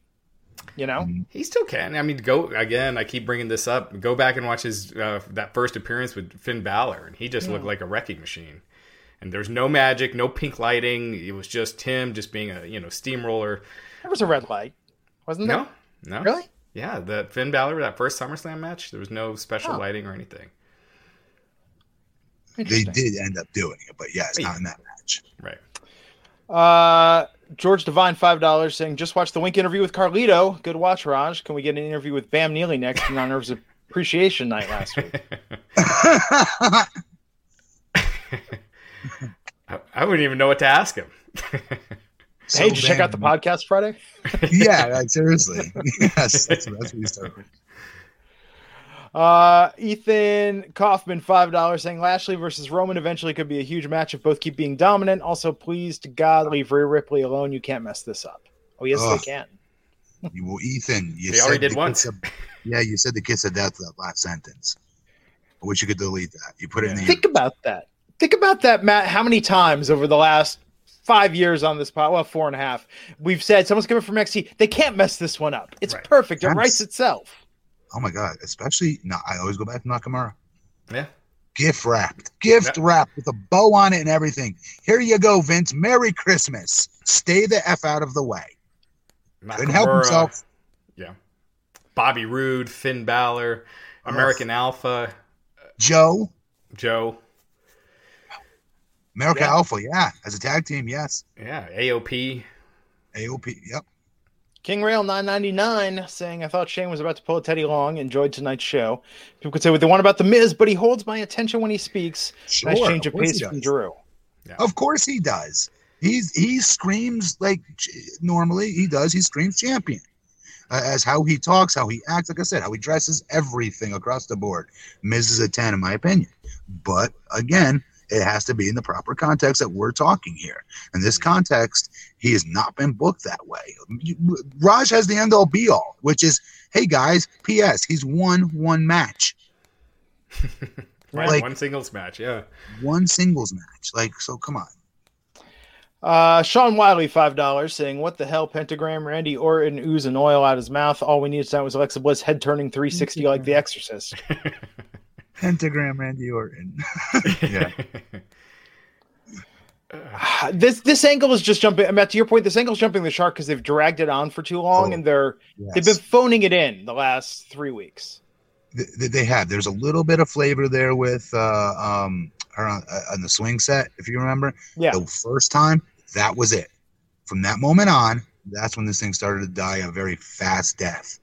Speaker 1: you know,
Speaker 3: mm-hmm. he still can. I mean, go again. I keep bringing this up. Go back and watch his uh, that first appearance with Finn Balor, and he just yeah. looked like a wrecking machine. And there's no magic, no pink lighting. It was just him, just being a you know steamroller.
Speaker 1: There was a red light, wasn't there?
Speaker 3: No, no.
Speaker 1: Really?
Speaker 3: Yeah, the Finn Balor that first SummerSlam match, there was no special oh. lighting or anything.
Speaker 2: They did end up doing it, but yeah, it's not in that match.
Speaker 3: Right.
Speaker 1: Uh, George Devine, five dollars, saying just watch the Wink interview with Carlito. Good watch, Raj. Can we get an interview with Bam Neely next in honor of appreciation night last week?
Speaker 3: I, I wouldn't even know what to ask him.
Speaker 1: So hey, did you check out the podcast Friday?
Speaker 2: yeah, like, seriously. yes, that's, that's what we started.
Speaker 1: Uh, Ethan Kaufman, five dollars, saying Lashley versus Roman eventually could be a huge match if both keep being dominant. Also, please to God, leave Rhea Ripley alone. You can't mess this up. Oh yes, Ugh. they can.
Speaker 2: well, Ethan, you
Speaker 3: they already did once.
Speaker 2: Of, yeah, you said the kiss of death that last sentence. I wish you could delete that. You put it in the.
Speaker 1: Think about that. Think about that, Matt. How many times over the last five years on this pod, well, four and a half, we've said someone's coming from NXT. They can't mess this one up. It's right. perfect. It writes itself.
Speaker 2: Oh my god! Especially, no, I always go back to Nakamura.
Speaker 3: Yeah.
Speaker 2: Gift wrapped, gift wrapped with a bow on it and everything. Here you go, Vince. Merry Christmas. Stay the f out of the way. Nakamura, Couldn't help himself.
Speaker 3: Yeah. Bobby Roode, Finn Balor, American Alpha,
Speaker 2: Joe.
Speaker 3: Joe.
Speaker 2: America yeah. Alpha, yeah, as a tag team, yes.
Speaker 3: Yeah, AOP.
Speaker 2: AOP, yep.
Speaker 1: King Rail 999 saying, I thought Shane was about to pull a Teddy Long. Enjoyed tonight's show. People could say what they want about The Miz, but he holds my attention when he speaks. Sure, nice change of, of pace from Drew.
Speaker 2: Yeah. Of course he does. He's He screams like normally he does. He screams champion. Uh, as how he talks, how he acts, like I said, how he dresses, everything across the board. Miz is a 10, in my opinion. But again, it has to be in the proper context that we're talking here. In this mm-hmm. context, he has not been booked that way. Raj has the end all be all, which is, hey guys, P.S. He's won one match.
Speaker 3: right, like, one singles match, yeah.
Speaker 2: One singles match. Like, so come on.
Speaker 1: Uh, Sean Wiley, five dollars, saying, "What the hell, pentagram? Randy Orton oozing oil out of his mouth. All we needed tonight was Alexa Bliss head turning 360 like The Exorcist."
Speaker 2: Pentagram Randy Orton. yeah.
Speaker 1: this this angle is just jumping. I mean, to your point, this angle is jumping the shark because they've dragged it on for too long, oh, and they're yes. they've been phoning it in the last three weeks.
Speaker 2: They, they have. There's a little bit of flavor there with uh, um her on, uh, on the swing set, if you remember.
Speaker 1: Yeah.
Speaker 2: The first time, that was it. From that moment on, that's when this thing started to die a very fast death.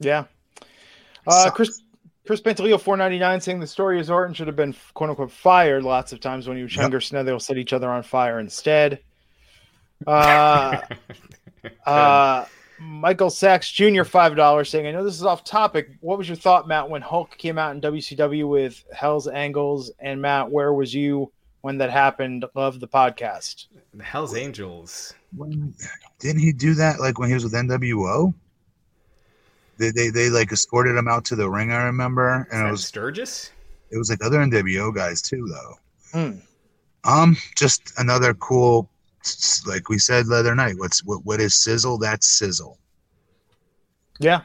Speaker 1: Yeah. Uh, Chris Chris Pantaleo, four ninety nine, saying the story is Orton should have been quote unquote fired lots of times when he was younger. So now they'll set each other on fire instead. Uh, uh, Michael Sachs Jr. five dollars saying, I know this is off topic. What was your thought, Matt, when Hulk came out in WCW with Hell's Angels? And Matt, where was you when that happened? Love the podcast.
Speaker 3: The Hell's Angels.
Speaker 2: When, didn't he do that like when he was with NWO? They, they they like escorted him out to the ring. I remember, and it was
Speaker 3: Sturgis.
Speaker 2: It was like other NWO guys too, though.
Speaker 1: Hmm.
Speaker 2: Um, just another cool, like we said the other night. What's what? What is sizzle? That's sizzle.
Speaker 1: Yeah.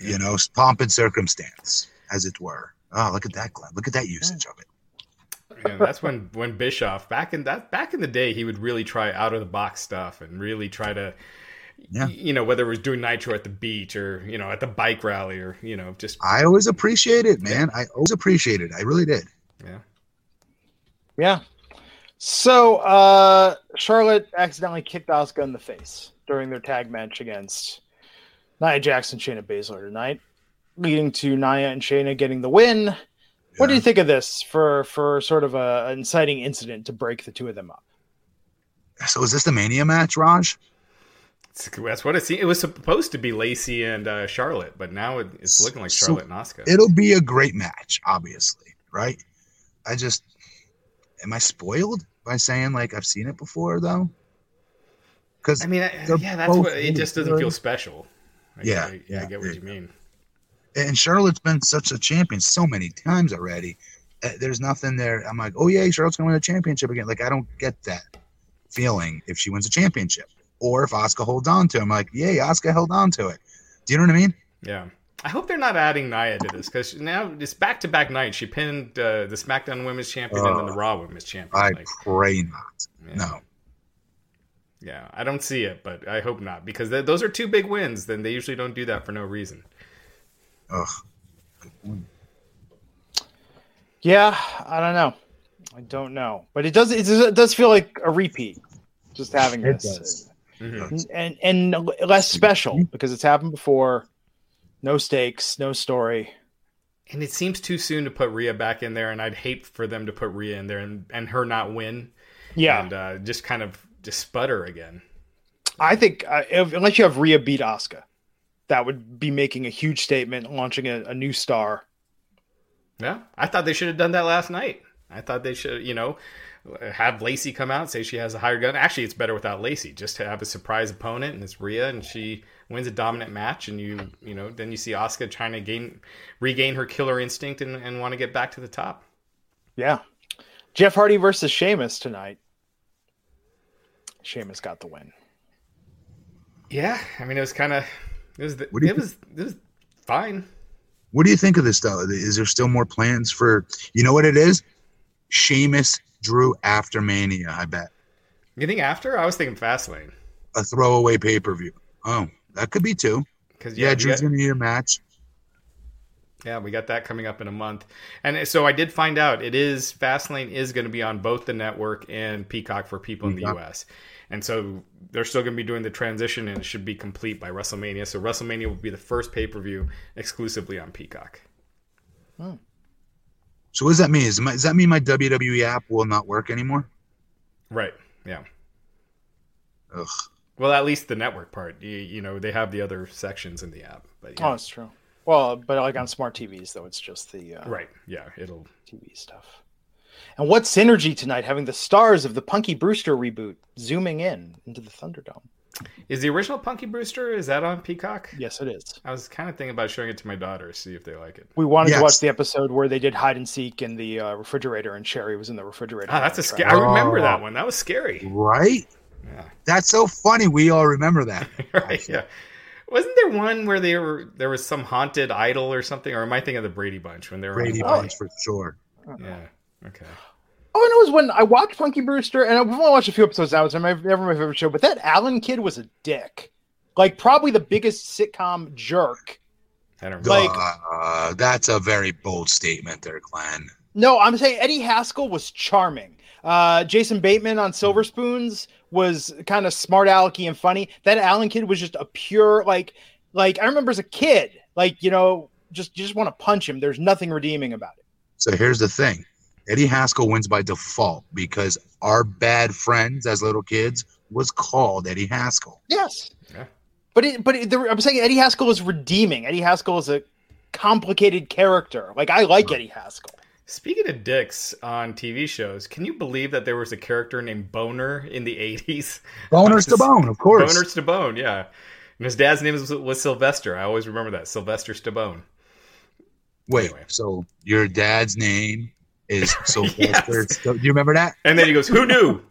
Speaker 2: You know, pomp and circumstance, as it were. Oh, look at that, Glenn. Look at that usage of it.
Speaker 3: Yeah, that's when when Bischoff back in that back in the day he would really try out of the box stuff and really try to yeah. you know, whether it was doing nitro at the beach or, you know, at the bike rally or, you know, just.
Speaker 2: I always appreciate it, man. I always appreciate it. I really did.
Speaker 3: Yeah.
Speaker 1: Yeah. So, uh, Charlotte accidentally kicked Asuka in the face during their tag match against Nia Jax and, Shayna Baszler tonight, leading to Nia and Shayna getting the win. Yeah. What do you think of this for for sort of a, an inciting incident to break the two of them up?
Speaker 2: So is this the Mania match, Raj?
Speaker 3: That's what it seemed. It was supposed to be Lacey and uh, Charlotte, but now it, it's looking like Charlotte so and Asuka.
Speaker 2: It'll be a great match, obviously, right? I just am I spoiled by saying like I've seen it before though?
Speaker 3: Because I mean, I, yeah, that's what it just doesn't feel special.
Speaker 2: I, yeah, I,
Speaker 3: yeah, I get what you mean.
Speaker 2: And Charlotte's been such a champion so many times already. Uh, there's nothing there. I'm like, oh yeah, Charlotte's gonna win a championship again. Like I don't get that feeling if she wins a championship or if Asuka holds on to him. Like, yay, Asuka held on to it. Do you know what I mean?
Speaker 3: Yeah. I hope they're not adding Nia to this because now it's back to back night. She pinned uh, the SmackDown Women's Champion uh, and then the Raw Women's Champion.
Speaker 2: I like, pray not. Yeah. No.
Speaker 3: Yeah, I don't see it, but I hope not because th- those are two big wins. Then they usually don't do that for no reason.
Speaker 2: Ugh.
Speaker 1: Yeah, I don't know. I don't know, but it does. It does feel like a repeat. Just having
Speaker 2: It
Speaker 1: this,
Speaker 2: does.
Speaker 3: Mm-hmm.
Speaker 1: and and less special because it's happened before. No stakes, no story.
Speaker 3: And it seems too soon to put Rhea back in there, and I'd hate for them to put Rhea in there and, and her not win.
Speaker 1: Yeah,
Speaker 3: and uh, just kind of just sputter again.
Speaker 1: I think uh, if, unless you have Rhea beat Asuka, that would be making a huge statement, launching a, a new star.
Speaker 3: Yeah, I thought they should have done that last night. I thought they should, you know, have Lacey come out say she has a higher gun. Actually, it's better without Lacey. Just to have a surprise opponent, and it's Rhea, and she wins a dominant match, and you, you know, then you see Asuka trying to gain, regain her killer instinct and, and want to get back to the top.
Speaker 1: Yeah, Jeff Hardy versus Sheamus tonight. Sheamus got the win.
Speaker 3: Yeah, I mean, it was kind of, it was, the,
Speaker 2: What do
Speaker 3: it was, it was fine.
Speaker 2: What do you think of this though? Is there still more plans for you know what it is? Sheamus Drew after Mania, I bet.
Speaker 3: You think after? I was thinking Fastlane.
Speaker 2: A throwaway pay per view. Oh, that could be too.
Speaker 3: Because
Speaker 2: Yeah,
Speaker 3: yeah,
Speaker 2: Drew's
Speaker 3: we got,
Speaker 2: gonna need a match.
Speaker 3: yeah, we got that coming up in a month, and so I did find out it is Fastlane is going to be on both the network and Peacock for people in the
Speaker 2: Peacock.
Speaker 3: U.S. And so they're still going to be doing the transition, and it should be complete by WrestleMania. So WrestleMania will be the first pay per view exclusively on Peacock. Hmm.
Speaker 2: So what does that mean? Is my, does that mean my WWE app will not work anymore?
Speaker 3: Right. Yeah.
Speaker 2: Ugh.
Speaker 3: Well, at least the network part. You, you know, they have the other sections in the app. But yeah.
Speaker 1: Oh,
Speaker 3: yeah.
Speaker 1: it's true. Well, but like on smart TVs, though, it's just the uh,
Speaker 3: right. Yeah. It'll.
Speaker 1: TV stuff. And what synergy tonight having the stars of the Punky Brewster reboot zooming in into the Thunderdome?
Speaker 3: Is the original Punky Brewster? Is that on Peacock?
Speaker 1: Yes, it is.
Speaker 3: I was kind of thinking about showing it to my daughter, see if they like it.
Speaker 1: We wanted
Speaker 2: Yes.
Speaker 1: to watch the episode where they did hide and seek in the uh, refrigerator, and Cherie was in the refrigerator.
Speaker 3: Ah, that's a
Speaker 1: Trash.
Speaker 3: scary. I remember
Speaker 2: Oh.
Speaker 3: that one. That was scary.
Speaker 2: Right?
Speaker 3: Yeah.
Speaker 2: That's so funny. We all remember that.
Speaker 3: right. Yeah. Wasn't there one where they were there was some haunted idol or something? Or am I thinking of the Brady Bunch when they were
Speaker 2: Brady
Speaker 3: on
Speaker 2: Bunch for sure.
Speaker 3: Yeah. Okay.
Speaker 1: Oh, and it was when I watched Punky Brewster, and I've only watched a few episodes now. It's my, never my favorite show, but that Allen kid was a dick. Like, probably the biggest sitcom jerk.
Speaker 3: I don't remember.
Speaker 1: Like-
Speaker 2: uh, that's a very bold statement there, Glenn.
Speaker 1: No, I'm saying Eddie Haskell was charming. Uh, Jason Bateman on Silver Spoons was kind of smart alecky and funny. That Allen kid was just a pure like like I remember as a kid, like you know, just you just want to punch him. There's nothing redeeming about it.
Speaker 2: So here's the thing Eddie Haskell wins by default because our bad friends as little kids was called Eddie Haskell.
Speaker 1: Yes.
Speaker 3: Yeah.
Speaker 1: But it, but it, I'm saying Eddie Haskell is redeeming. Eddie Haskell is a complicated character. Like I like Eddie Haskell.
Speaker 3: Speaking of dicks on TV shows, can you believe that there was a character named Boner in the 80s?
Speaker 2: Boner Stabone, of course.
Speaker 3: Boner Bone, yeah. And his dad's name was, was Sylvester. I always remember that. Sylvester Stabone.
Speaker 2: Wait,
Speaker 3: Anyway.
Speaker 2: so your dad's name is Sylvester. Sto- Do you remember that?
Speaker 3: And then he goes, Who knew?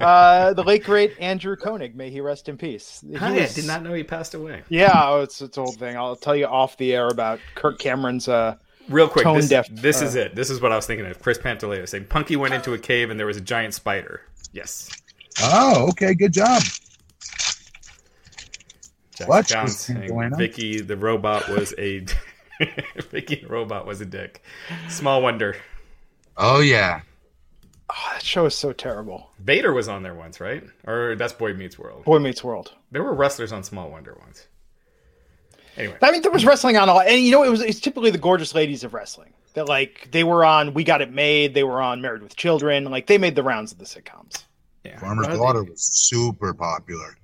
Speaker 1: Uh, the late great Andrew Koenig, may he rest in peace. He
Speaker 3: Hi, I did not know he passed away.
Speaker 1: Yeah, oh, it's it's an old thing. I'll tell you off the air about Kirk Cameron's. Uh,
Speaker 3: Real quick,
Speaker 1: Tone
Speaker 3: this,
Speaker 1: deaf,
Speaker 3: this
Speaker 1: uh,
Speaker 3: is it. This is what I was thinking of. Chris Pantaleo saying Punky went into a cave and there was a giant spider. Yes.
Speaker 2: Oh, okay, good job.
Speaker 3: Jack
Speaker 2: What?
Speaker 3: Jones
Speaker 2: Chris
Speaker 3: saying
Speaker 2: Pantaleo?
Speaker 3: Vicky the robot was a Vicky the robot was a dick. Small wonder.
Speaker 2: Oh yeah,
Speaker 1: oh, that show is so terrible.
Speaker 3: Vader was on there once, right? Or that's Boy Meets World.
Speaker 1: Boy Meets World.
Speaker 3: There were wrestlers on Small Wonder once. Anyway,
Speaker 1: I mean, there was wrestling on a lot, and you know, it was it's typically the gorgeous ladies of wrestling. That like they were on We Got It Made, they were on Married with Children, like they made the rounds of the sitcoms.
Speaker 3: yeah.
Speaker 2: Farmer's Daughter was super popular.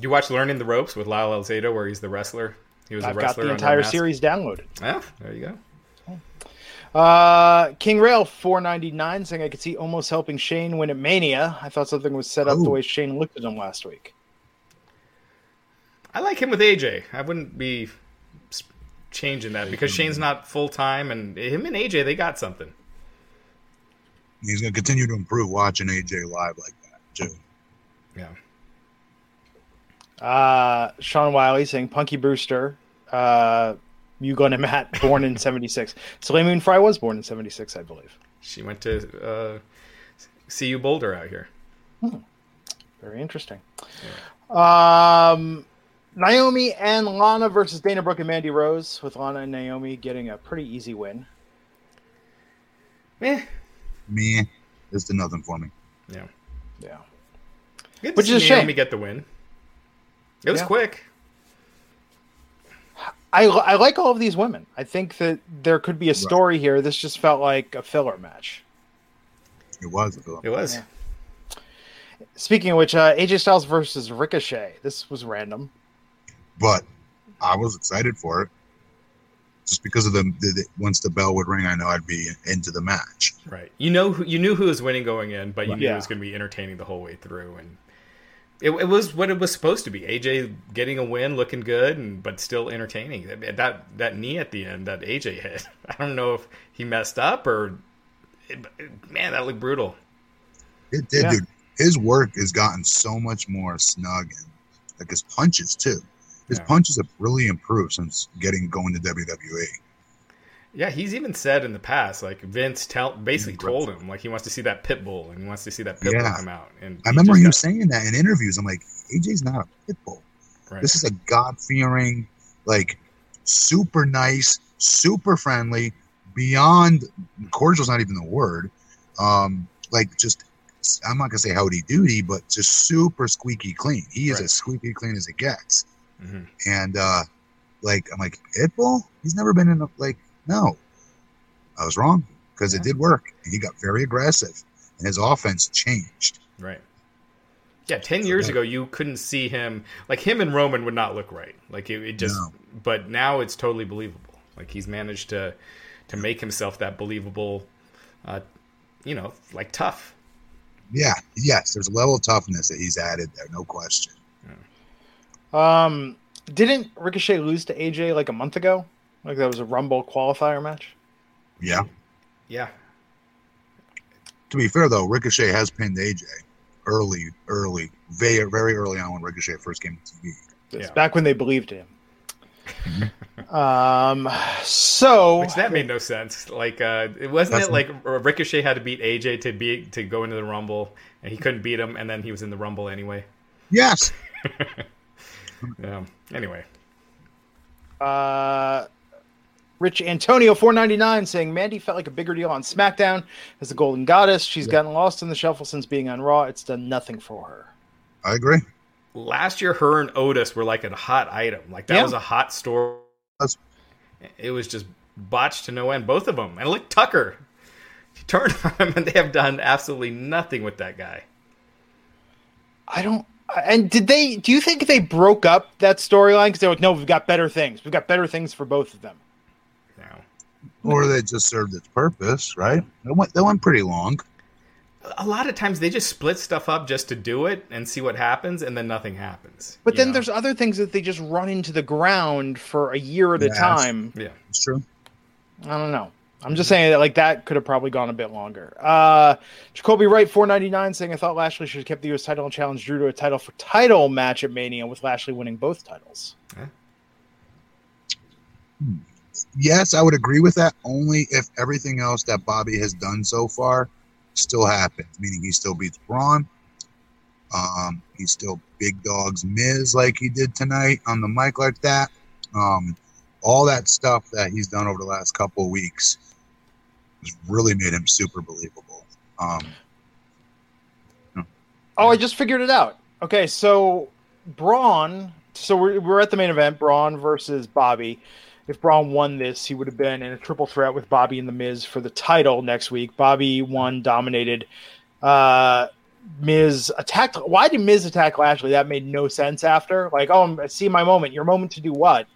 Speaker 3: You watch Learning the Ropes with Lyle Alzado, where he's the wrestler. He was
Speaker 1: I've
Speaker 3: a
Speaker 1: got the entire series downloaded.
Speaker 3: Yeah, there you go.
Speaker 1: Uh, King Rail four ninety nine saying I could see Omos helping Shane win at Mania. I thought something was set up the
Speaker 2: Oh.
Speaker 1: way Shane looked at him last week.
Speaker 3: I like him with AJ. I wouldn't be changing that because Shane's not full time, and him and AJ they got something.
Speaker 2: He's gonna continue to improve watching AJ live like that too.
Speaker 3: Yeah.
Speaker 1: Uh, Sean Wiley saying Punky Brewster, uh, you going to Matt, born in 76. Soleil Moon Fry was born in 76, I believe.
Speaker 3: She went to uh, CU Boulder out here.
Speaker 1: Hmm. Very interesting. Yeah. Um, Naomi and Lana versus Dana Brooke and Mandy Rose, with Lana and Naomi getting a pretty easy win.
Speaker 3: Meh.
Speaker 2: Me, it's did nothing for me.
Speaker 3: Yeah.
Speaker 1: Yeah.
Speaker 3: Good Which is a Naomi shame. get the win. It was yeah. quick.
Speaker 1: I, I like all of these women. I think that there could be a story right. here. This just felt like a filler match.
Speaker 2: It was. A filler.
Speaker 3: It was. Yeah.
Speaker 1: Speaking of which, uh, AJ Styles versus Ricochet. This was random,
Speaker 2: but I was excited for it just because of the, the, the, once the bell would ring, I know I'd be into the match.
Speaker 3: Right. You know, who, you knew who was winning going in, but you right. knew yeah. it was going to be entertaining the whole way through, and it, it, was what it was supposed to be. AJ getting a win, looking good, and but still entertaining. That that that knee at the end that AJ hit. I don't know if he messed up or man, that looked brutal.
Speaker 2: It did, yeah. dude. His work has gotten so much more snug and like his punches too. His yeah. punches have really improved since getting going to WWE.
Speaker 3: Yeah, he's even said in the past, like Vince tell basically told him, like he wants to see that pit bull and he wants to see that pit yeah. bull come out. And
Speaker 2: I remember him got... saying that in interviews. I'm like, AJ's not a pit bull. Right. This is a God fearing, like super nice, super friendly, beyond cordial's not even the word. Um, like just I'm not gonna say howdy doody, but just super squeaky clean. He is right. as squeaky clean as it gets. Mm-hmm. And uh like I'm like Pitbull, he's never been in a like no, I was wrong because yeah. it did work. He got very aggressive, and his offense changed.
Speaker 3: Right. Yeah, ten years ago you couldn't see him like him and Roman would not look right. Like it, it just, no. but now it's totally believable. Like he's managed to to make himself that believable, uh, you know, like tough.
Speaker 2: Yeah. Yes, there's a level of toughness that he's added there, no question.
Speaker 1: Yeah. Um, didn't Ricochet lose to AJ like a month ago? Like that was a Rumble qualifier match.
Speaker 2: Yeah.
Speaker 3: Yeah.
Speaker 2: To be fair though, Ricochet has pinned AJ early, early, very, very early on when Ricochet first came to TV.
Speaker 1: It's yeah. back when they believed him. um. So
Speaker 3: Which that made no sense. Like, uh, it wasn't it like Ricochet had to beat AJ to be to go into the Rumble, and he couldn't beat him, and then he was in the Rumble anyway.
Speaker 2: Yes.
Speaker 3: yeah. Anyway.
Speaker 1: Uh. Rich Antonio, four ninety nine, saying Mandy felt like a bigger deal on SmackDown as the Golden Goddess. She's yeah. gotten lost in the shuffle since being on Raw. It's done nothing for her.
Speaker 2: I agree.
Speaker 3: Last year, her and Otis were like a hot item. Like that yeah. was a hot story. That's... It was just botched to no end, both of them. And look, Tucker, he turned on him, and they have done absolutely nothing with that guy.
Speaker 1: I don't. And did they? Do you think they broke up that storyline because they're like, no, we've got better things. We've got better things for both of them
Speaker 2: or they just served its purpose, right? They went, they went pretty long.
Speaker 3: A lot of times they just split stuff up just to do it and see what happens, and then nothing happens.
Speaker 1: But then know? there's other things that they just run into the ground for a year at yeah, a time.
Speaker 3: Yeah,
Speaker 2: it's true.
Speaker 1: I don't know. I'm just saying that like that could have probably gone a bit longer. Uh Jacoby Wright 499 saying I thought Lashley should have kept the US title and challenged Drew to a title for title match at Mania with Lashley winning both titles. Huh?
Speaker 2: Hmm yes, I would agree with that only if everything else that Bobby has done so far still happens, meaning he still beats Braun. Um, he still big dogs Miz like he did tonight on the mic like that. Um, all that stuff that he's done over the last couple of weeks has really made him super believable. Um,
Speaker 1: oh, I just figured it out. Okay, so Braun. So we're, we're at the main event, Braun versus Bobby if Braun won this, he would have been in a triple threat with Bobby and The Miz for the title next week. Bobby won, dominated. Uh, Miz attacked. Why did Miz attack Lashley? That made no sense after. Like, oh, I see my moment. Your moment to do what?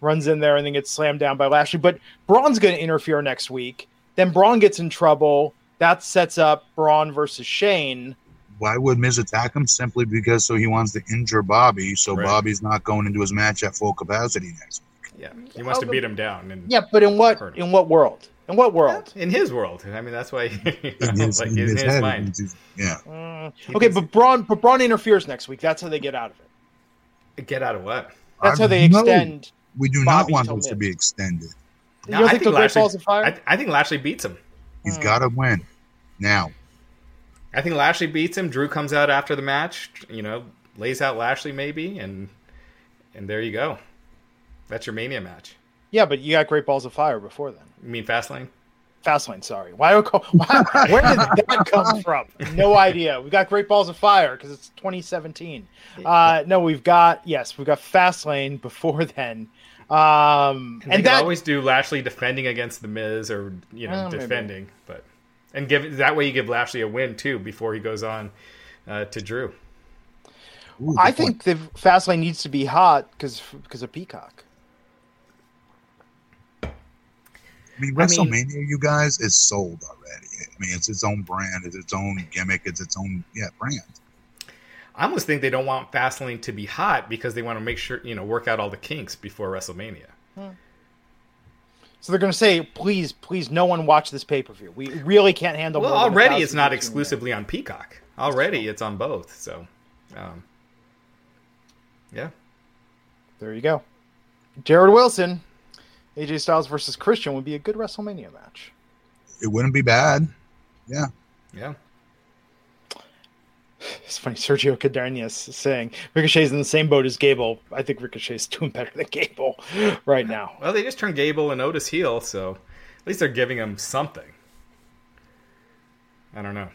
Speaker 1: Runs in there and then gets slammed down by Lashley. But Braun's going to interfere next week. Then Braun gets in trouble. That sets up Braun versus Shane.
Speaker 2: Why would Miz attack him? Simply because so he wants to injure Bobby, so right. Bobby's not going into his match at full capacity next week.
Speaker 3: Yeah, he wants to beat him down. And
Speaker 1: yeah, but in what in what world? In what world?
Speaker 3: In his world. I mean, that's why. in his, like, in his, his head, mind.
Speaker 2: yeah.
Speaker 1: Uh, okay, but Braun, but Braun interferes next week. That's how they get out of
Speaker 3: it. Get out of what?
Speaker 1: That's how they extend.
Speaker 2: We do Bobby not want this to be extended.
Speaker 1: You don't no, think, think Lashley,
Speaker 3: I, I, think Lashley beats him.
Speaker 2: He's hmm. got to win now.
Speaker 3: I think Lashley beats him. Drew comes out after the match. You know, lays out Lashley maybe, and and there you go. That's your Mania match.
Speaker 1: Yeah, but you got Great Balls of Fire before then.
Speaker 3: You mean Fastlane?
Speaker 1: Fastlane, sorry. Why, why where did that come from? No idea. We got Great Balls of Fire because it's 2017. Uh, no, we've got yes, we've got Fastlane before then. Um,
Speaker 3: and, and that always do Lashley defending against the Miz or you know uh, defending, maybe. but and give that way you give Lashley a win too before he goes on uh, to Drew.
Speaker 1: Ooh, I think the Fastlane needs to be hot because because of Peacock.
Speaker 2: I mean, WrestleMania, I mean, you guys, is sold already. I mean, it's its own brand, it's its own gimmick, it's its own yeah brand.
Speaker 3: I almost think they don't want Fastlane to be hot because they want to make sure you know work out all the kinks before WrestleMania. Hmm.
Speaker 1: So they're going to say, please, please, no one watch this pay per view. We really can't handle.
Speaker 3: Well, already it's not exclusively on Peacock. Already it's on both. So, um, yeah.
Speaker 1: There you go. Jared Wilson AJ Styles versus Christian would be a good WrestleMania match.
Speaker 2: It wouldn't be bad. Yeah.
Speaker 3: Yeah.
Speaker 1: It's funny. Sergio Cadenas saying Ricochet's in the same boat as Gable. I think Ricochet's doing better than Gable right now.
Speaker 3: Well, they just turned Gable and Otis heel, so at least they're giving him something. I don't know.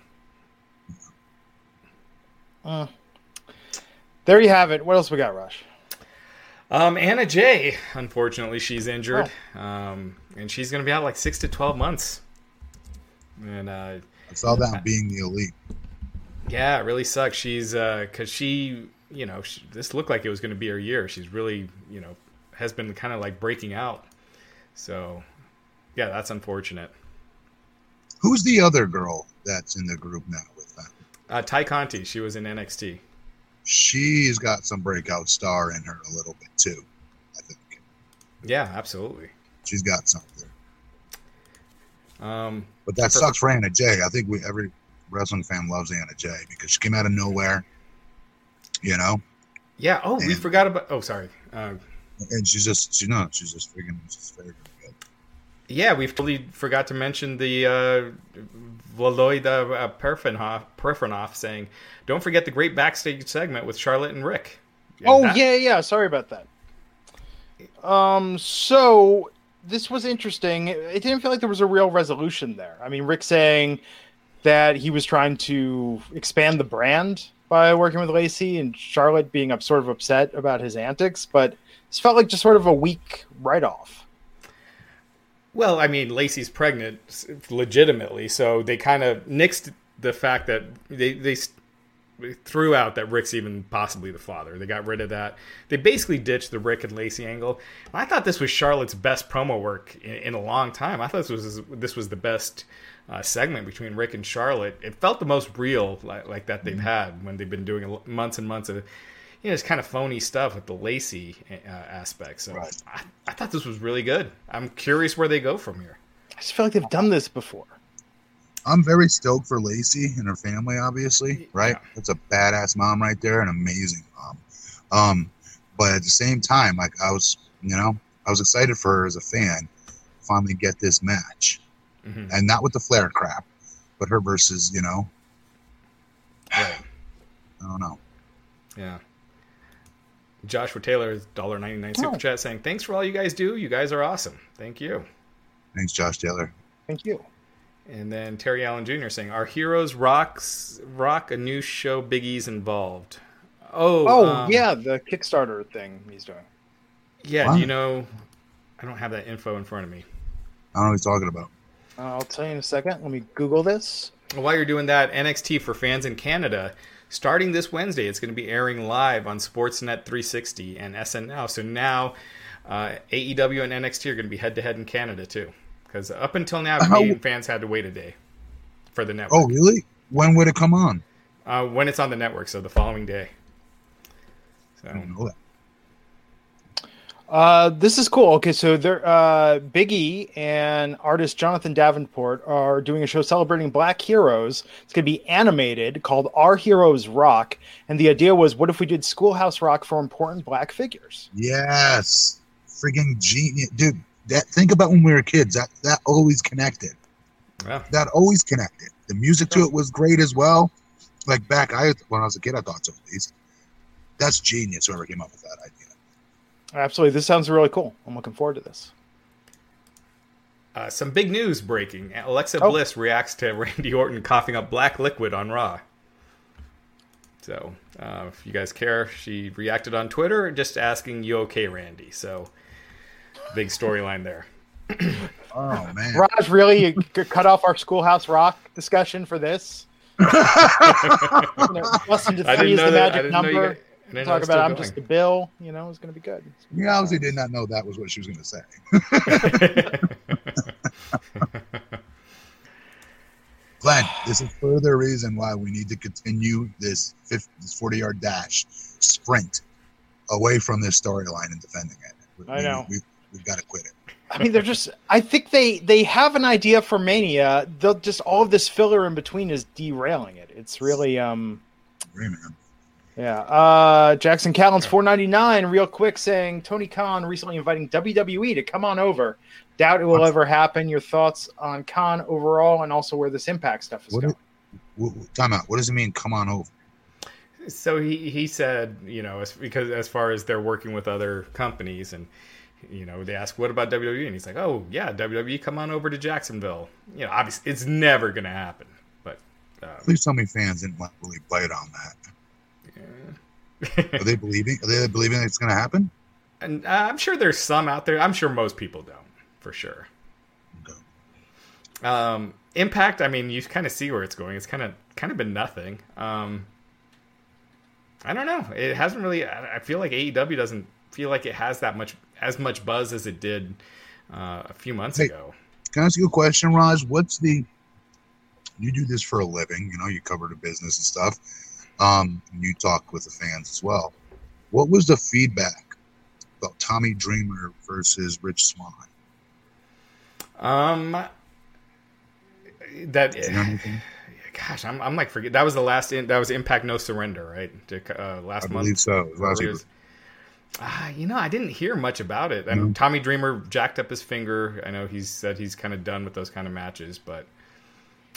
Speaker 1: Uh, there you have it. What else we got, Rush?
Speaker 3: Um, Anna Jay, unfortunately, she's injured, oh. um, and she's going to be out like six to twelve months. And uh,
Speaker 2: it's all about being the elite.
Speaker 3: Yeah, it really sucks. She's because uh, she, you know, she, this looked like it was going to be her year. She's really, you know, has been kind of like breaking out. So, yeah, that's unfortunate.
Speaker 2: Who's the other girl that's in the group now with them?
Speaker 3: Uh, Tay Conti. She was in NXT
Speaker 2: she's got some breakout star in her a little bit too. I think.
Speaker 3: Yeah, absolutely.
Speaker 2: She's got something.
Speaker 3: Um,
Speaker 2: but that for, sucks for Anna Jay. I think we every wrestling fan loves Anna Jay because she came out of nowhere. You know.
Speaker 3: Yeah. Oh, and, we forgot about. Oh, sorry. Uh,
Speaker 2: and she's just, she know, she's just freaking, she's good.
Speaker 3: Yeah, we've totally forgot to mention the uh, Valoida uh, saying, "Don't forget the great backstage segment with Charlotte and Rick."
Speaker 1: And oh that- yeah, yeah. Sorry about that. Um. So this was interesting. It didn't feel like there was a real resolution there. I mean, Rick saying that he was trying to expand the brand by working with Lacey, and Charlotte being up sort of upset about his antics, but this felt like just sort of a weak write-off.
Speaker 3: Well, I mean, Lacey's pregnant legitimately, so they kind of nixed the fact that they they threw out that Rick's even possibly the father. They got rid of that. They basically ditched the Rick and Lacey angle. I thought this was Charlotte's best promo work in, in a long time. I thought this was this was the best uh, segment between Rick and Charlotte. It felt the most real like, like that they've mm-hmm. had when they've been doing months and months of you know, it's kind of phony stuff with the Lacey uh, aspect. So right. I, I, thought this was really good. I'm curious where they go from here.
Speaker 1: I just feel like they've done this before.
Speaker 2: I'm very stoked for Lacey and her family, obviously, right? Yeah. That's a badass mom right there, an amazing mom. Um, but at the same time, like I was, you know, I was excited for her as a fan, finally get this match, mm-hmm. and not with the Flair crap, but her versus, you know, right. I don't know.
Speaker 3: Yeah. Joshua Taylor, dollar ninety nine super oh. chat saying, "Thanks for all you guys do. You guys are awesome. Thank you."
Speaker 2: Thanks, Josh Taylor.
Speaker 1: Thank you.
Speaker 3: And then Terry Allen Jr. saying, "Our heroes rocks rock a new show. Big E's involved." Oh,
Speaker 1: oh um, yeah, the Kickstarter thing he's doing.
Speaker 3: Yeah, what? do you know? I don't have that info in front of me.
Speaker 2: I don't know what he's talking about.
Speaker 1: Uh, I'll tell you in a second. Let me Google this.
Speaker 3: While you're doing that, NXT for fans in Canada starting this Wednesday. It's going to be airing live on Sportsnet 360 and SNL. So now uh, AEW and NXT are going to be head to head in Canada too. Because up until now, Canadian fans had to wait a day for the network.
Speaker 2: Oh, really? When would it come on?
Speaker 3: Uh, when it's on the network, so the following day.
Speaker 2: So. I don't know that.
Speaker 1: Uh, this is cool. Okay, so there, uh, Biggie and artist Jonathan Davenport are doing a show celebrating Black heroes. It's going to be animated, called Our Heroes Rock. And the idea was, what if we did Schoolhouse Rock for important Black figures?
Speaker 2: Yes, freaking genius, dude. That think about when we were kids. That that always connected. Yeah. That always connected. The music to it was great as well. Like back, I when I was a kid, I thought so at least. That's genius. Whoever came up with that idea.
Speaker 1: Absolutely, this sounds really cool. I'm looking forward to this.
Speaker 3: Uh, some big news breaking. Alexa oh. Bliss reacts to Randy Orton coughing up black liquid on Raw. So, uh, if you guys care, she reacted on Twitter just asking, You okay, Randy? So, big storyline there.
Speaker 2: oh, man.
Speaker 1: Raj, really? cut off our Schoolhouse Rock discussion for this? you know, Justin to three is the that, magic number talk about I'm going. just a bill. You know, it's going to be good.
Speaker 2: You obviously did not know that was what she was going to say. Glenn, this is further reason why we need to continue this 50, this 40 yard dash sprint away from this storyline and defending it.
Speaker 1: We, I know.
Speaker 2: We, we've got to quit it.
Speaker 1: I mean, they're just. I think they they have an idea for Mania. They'll just all of this filler in between is derailing it. It's really um.
Speaker 2: Agree, man.
Speaker 1: Yeah. Uh, Jackson Callens, four ninety nine. Real quick, saying Tony Khan recently inviting WWE to come on over. Doubt it will ever happen. Your thoughts on Khan overall, and also where this Impact stuff is what going.
Speaker 2: what, time out. What does it mean? Come on over.
Speaker 3: So he he said, you know, as, because as far as they're working with other companies, and you know, they ask, what about WWE? And he's like, oh yeah, WWE, come on over to Jacksonville. You know, obviously, it's never going to happen. But
Speaker 2: uh, please tell me fans didn't really bite on that are they believing? Are they believing it's going to happen?
Speaker 3: And uh, I'm sure there's some out there. I'm sure most people don't, for sure. Okay. Um, Impact. I mean, you kind of see where it's going. It's kind of kind of been nothing. Um, I don't know. It hasn't really. I feel like AEW doesn't feel like it has that much as much buzz as it did uh, a few months hey, ago.
Speaker 2: Can I ask you a question, Raj? What's the you do this for a living? You know, you cover the business and stuff um, you talk with the fans as well. What was the feedback about Tommy Dreamer versus Rich Swann?
Speaker 3: Um, that gosh, I'm, I'm like forget that was the last in, that was Impact No Surrender, right? Uh, last
Speaker 2: I
Speaker 3: month,
Speaker 2: believe so. Last
Speaker 3: year. Uh, you know, I didn't hear much about it. And mm-hmm. Tommy Dreamer jacked up his finger. I know he said he's kind of done with those kind of matches, but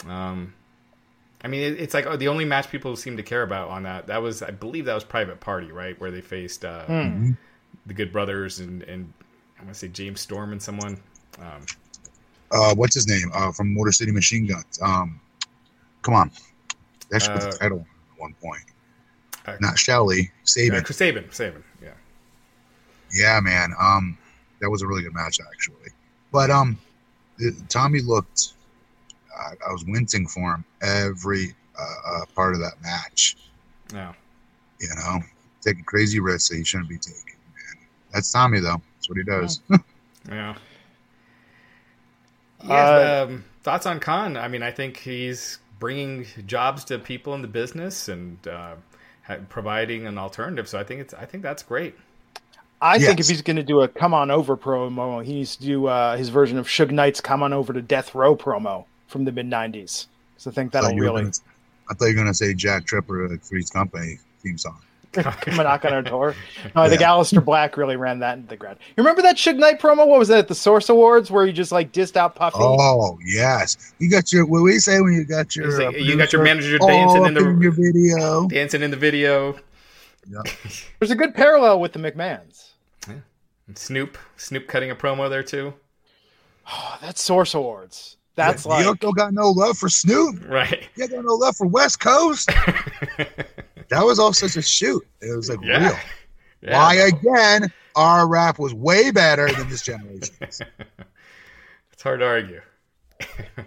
Speaker 3: um, I mean, it, it's like oh, the only match people seem to care about on that. That was, I believe, that was Private Party, right, where they faced uh, mm-hmm. the Good Brothers and and I want to say James Storm and someone. Um,
Speaker 2: uh, what's his name? Uh, from Motor City Machine Guns. Um, come on, that should uh, the title at one point. Uh, Not Shelley, Sabin.
Speaker 3: Uh, Sabin, Sabin, yeah.
Speaker 2: Yeah, man. Um, that was a really good match actually. But um, Tommy looked I, I was wincing for him every uh, uh, part of that match.
Speaker 3: Yeah.
Speaker 2: You know, taking crazy risks that he shouldn't be taking. Man. That's Tommy, though. That's what he does.
Speaker 3: yeah. Yeah. Uh, um, thoughts on Khan? I mean, I think he's bringing jobs to people in the business and uh, providing an alternative. So I think it's I think that's great.
Speaker 1: I yes. think if he's going to do a "Come on over" promo, he needs to do uh, his version of Suge Knight's "Come on over to Death Row" promo from the mid '90s. So I think that'll I really.
Speaker 2: Gonna, I thought you were going to say Jack Tripper, like Three's Company theme song.
Speaker 1: Come knock on our door. No, I yeah. think Aleister Black really ran that into the ground. You remember that Suge Knight promo? What was that at the Source Awards where you just like dissed out Puffy?
Speaker 2: Oh yes, you got your. What we say when you got your?
Speaker 3: Like, uh, you got your manager dancing in the
Speaker 2: in your video,
Speaker 3: dancing in the video.
Speaker 1: Yeah. There's a good parallel with the McMahons.
Speaker 3: Yeah. Snoop, Snoop cutting a promo there too.
Speaker 1: Oh, that's Source Awards. That's yeah, like
Speaker 2: you don't got no love for Snoop,
Speaker 3: right?
Speaker 2: You got no love for West Coast. that was all such a shoot. It was like yeah. real. Yeah. Why again? Our rap was way better than this generation.
Speaker 3: it's hard to argue.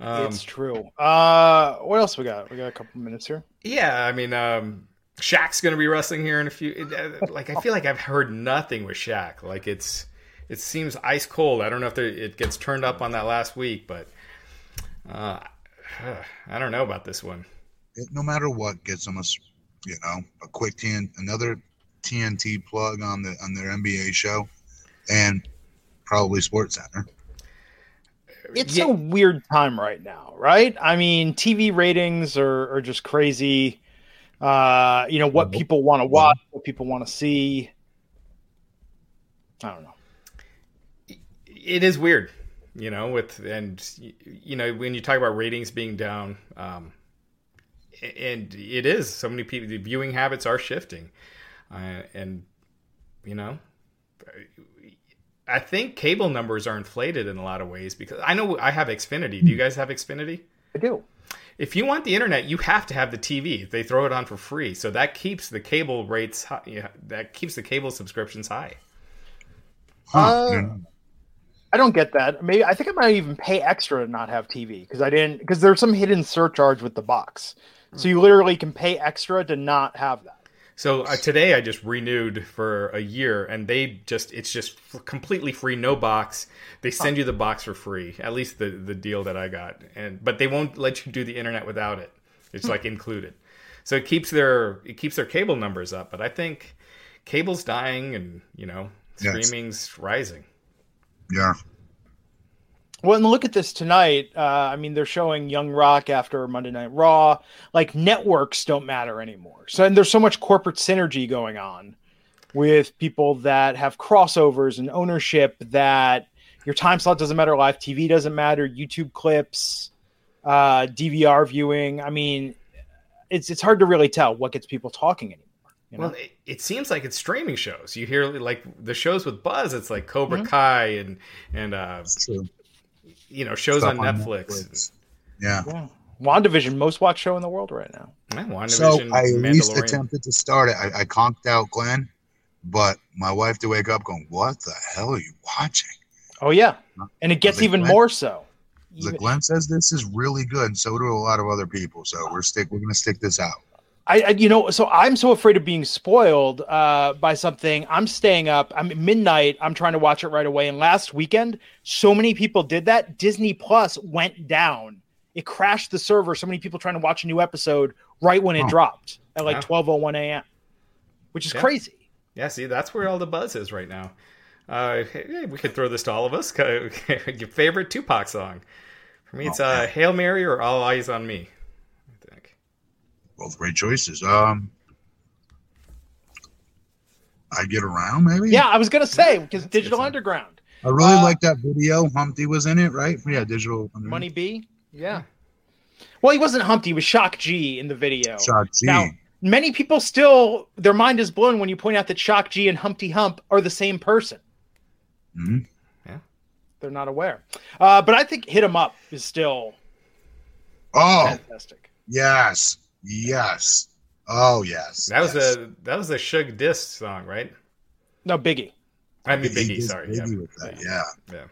Speaker 1: um, it's true. Uh, what else we got? We got a couple minutes here.
Speaker 3: Yeah, I mean, um, Shaq's going to be wrestling here in a few. Like, I feel like I've heard nothing with Shaq. Like, it's it seems ice cold. I don't know if it gets turned up on that last week, but uh, I don't know about this one.
Speaker 2: It, no matter what, gets them a you know a quick TN, another TNT plug on the on their NBA show, and probably Sports Center.
Speaker 1: It's yeah. a weird time right now, right? I mean, TV ratings are, are just crazy. Uh, you know what people want to watch, what people want to see. I don't know
Speaker 3: it is weird. You know, with and you know when you talk about ratings being down, um, and it is so many people. The viewing habits are shifting, uh, and you know, I think cable numbers are inflated in a lot of ways because I know I have Xfinity. Do you guys have Xfinity?
Speaker 1: I do.
Speaker 3: If you want the internet, you have to have the TV. They throw it on for free, so that keeps the cable rates high. Yeah, that keeps the cable subscriptions high.
Speaker 1: Uh, I don't get that. Maybe I think I might even pay extra to not have TV because I didn't because there's some hidden surcharge with the box. So you literally can pay extra to not have that.
Speaker 3: So uh, today I just renewed for a year, and they just it's just completely free, no box. They send you the box for free, at least the the deal that I got, and but they won't let you do the internet without it. It's like included, so it keeps their it keeps their cable numbers up. But I think cable's dying, and you know streaming's yes. rising.
Speaker 2: Yeah.
Speaker 1: Well, and look at this tonight. Uh, I mean, they're showing Young Rock after Monday Night Raw. Like networks don't matter anymore. So, and there's so much corporate synergy going on with people that have crossovers and ownership that your time slot doesn't matter, live TV doesn't matter, YouTube clips, uh, DVR viewing. I mean, it's it's hard to really tell what gets people talking anymore.
Speaker 3: You know? Well, it, it, seems like it's streaming shows. You hear like the shows with Buzz. It's like Cobra mm-hmm. Kai and and uh, you know shows on, on Netflix. Netflix.
Speaker 2: Yeah. yeah.
Speaker 1: WandaVision, most watched show in the world right now.
Speaker 3: Yeah, WandaVision,
Speaker 2: so I at least attempted to start it. I, I conked out Glenn, but my wife to wake up going, "What the hell are you watching?"
Speaker 1: Oh yeah, and it gets even Glenn, more so.
Speaker 2: The Glenn says this is really good, and so do a lot of other people. So we're stick. We're gonna stick this out.
Speaker 1: I, I, you know, so I'm so afraid of being spoiled uh, by something. I'm staying up. I'm midnight. I'm trying to watch it right away. And last weekend, so many people did that. Disney Plus went down. It crashed the server. So many people trying to watch a new episode right when it oh. dropped at like 12:01 a.m., which is
Speaker 3: yeah.
Speaker 1: crazy.
Speaker 3: Yeah, see, that's where all the buzz is right now. Uh, hey, we could throw this to all of us. Your favorite Tupac song? For me, it's oh, uh, "Hail Mary" or "All Eyez on Me."
Speaker 2: Both great choices. Um, I get around maybe.
Speaker 1: Yeah, I was gonna say because Digital Underground.
Speaker 2: I really uh, like that video. Humpty was in it, right? Yeah, Digital
Speaker 1: Underground. Money B. Yeah. Well, he wasn't Humpty. He was Shock G in the video.
Speaker 2: Shock G.
Speaker 1: Now, many people still their mind is blown when you point out that Shock G and Humpty Hump are the same person.
Speaker 2: Mm-hmm.
Speaker 3: Yeah.
Speaker 1: They're not aware. Uh, but I think Hit 'em Up is still
Speaker 2: oh fantastic. Yes. Yes. Oh yes.
Speaker 3: That was
Speaker 2: yes.
Speaker 3: a that was a Suge Diss song, right?
Speaker 1: No, Biggie.
Speaker 3: I mean Biggie. sorry.
Speaker 2: Biggie yeah.
Speaker 3: yeah.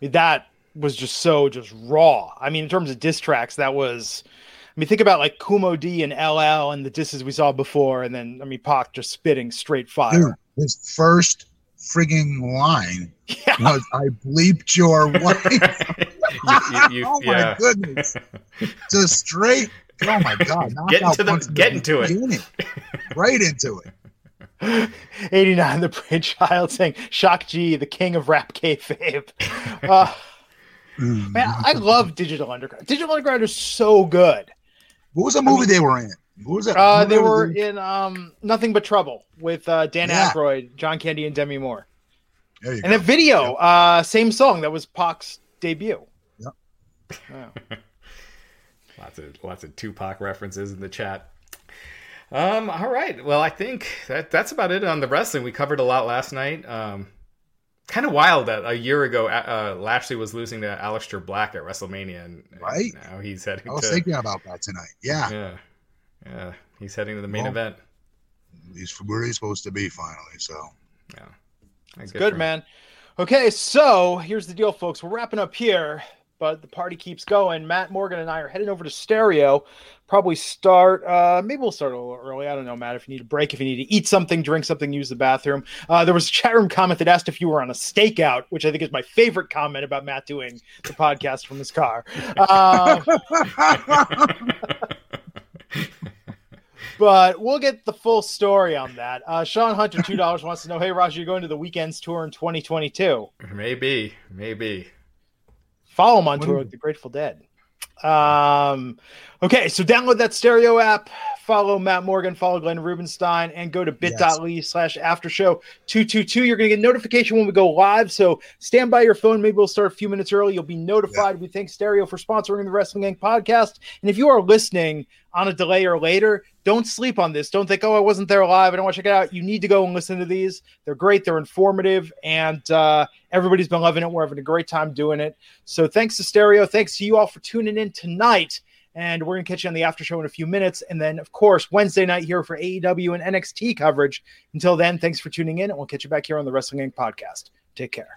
Speaker 1: Yeah. That was just so just raw. I mean, in terms of diss tracks, that was. I mean, think about like Kool Moe Dee and LL and the disses we saw before, and then I mean, Pac just spitting straight fire. Dude,
Speaker 2: his first frigging line yeah. was, "I bleeped your wife." you, you, you, oh yeah. my goodness! Just straight Oh my god!
Speaker 3: Get into the get into it.
Speaker 2: right into
Speaker 1: it. 89 the Prince Child saying Shock G, the king of rap kayfabe. Uh, man, I love Digital Underground. Digital Underground is so good.
Speaker 2: What was the movie I mean, they were in? What was that?
Speaker 1: Uh, they were in um, Nothing But Trouble with uh, Dan yeah. Aykroyd, John Candy, and Demi Moore. and go. a video, uh, same song that was Pac's debut.
Speaker 2: Yep.
Speaker 3: Yeah. Lots of lots of Tupac references in the chat. Um, all right. Well, I think that that's about it on the wrestling. We covered a lot last night. Um, kind of wild that a year ago uh, Lashley was losing to Aleister Black at WrestleMania, and
Speaker 2: right
Speaker 3: now he's heading.
Speaker 2: I was
Speaker 3: to,
Speaker 2: thinking about that tonight. Yeah,
Speaker 3: yeah, yeah. He's heading to the main well, event.
Speaker 2: He's where he's supposed to be finally. So
Speaker 3: yeah,
Speaker 1: that's good, good man. Okay, so here's the deal, folks. We're wrapping up here but the party keeps going. Matt Morgan and I are heading over to Stereo. Probably start. Uh, maybe we'll start a little early. I don't know, Matt. If you need a break, if you need to eat something, drink something, use the bathroom. Uh, there was a chat room comment that asked if you were on a stakeout, which I think is my favorite comment about Matt doing the podcast from his car. Uh, but we'll get the full story on that. Uh, Sean Hunter, two dollars, wants to know, "Hey, Roger, you're going to the Weeknd's tour in 2022?"
Speaker 3: Maybe, maybe.
Speaker 1: Follow them on tour with the Grateful Dead. Um, okay, so download that stereo app. Follow Matt Morgan, follow Glenn Rubenstein, and go to bit.ly slash after show 222. You're going to get notification when we go live. So stand by your phone. Maybe we'll start a few minutes early. You'll be notified. Yeah. We thank Stereo for sponsoring the Wrestling Inc. podcast. And if you are listening on a delay or later, don't sleep on this. Don't think, oh, I wasn't there live. I don't want to check it out. You need to go and listen to these. They're great. They're informative. And uh, everybody's been loving it. We're having a great time doing it. So thanks to Stereo. Thanks to you all for tuning in tonight. And we're going to catch you on the after show in a few minutes. And then, of course, Wednesday night here for AEW and NXT coverage. Until then, thanks for tuning in. And we'll catch you back here on the Wrestling Inc. podcast. Take care.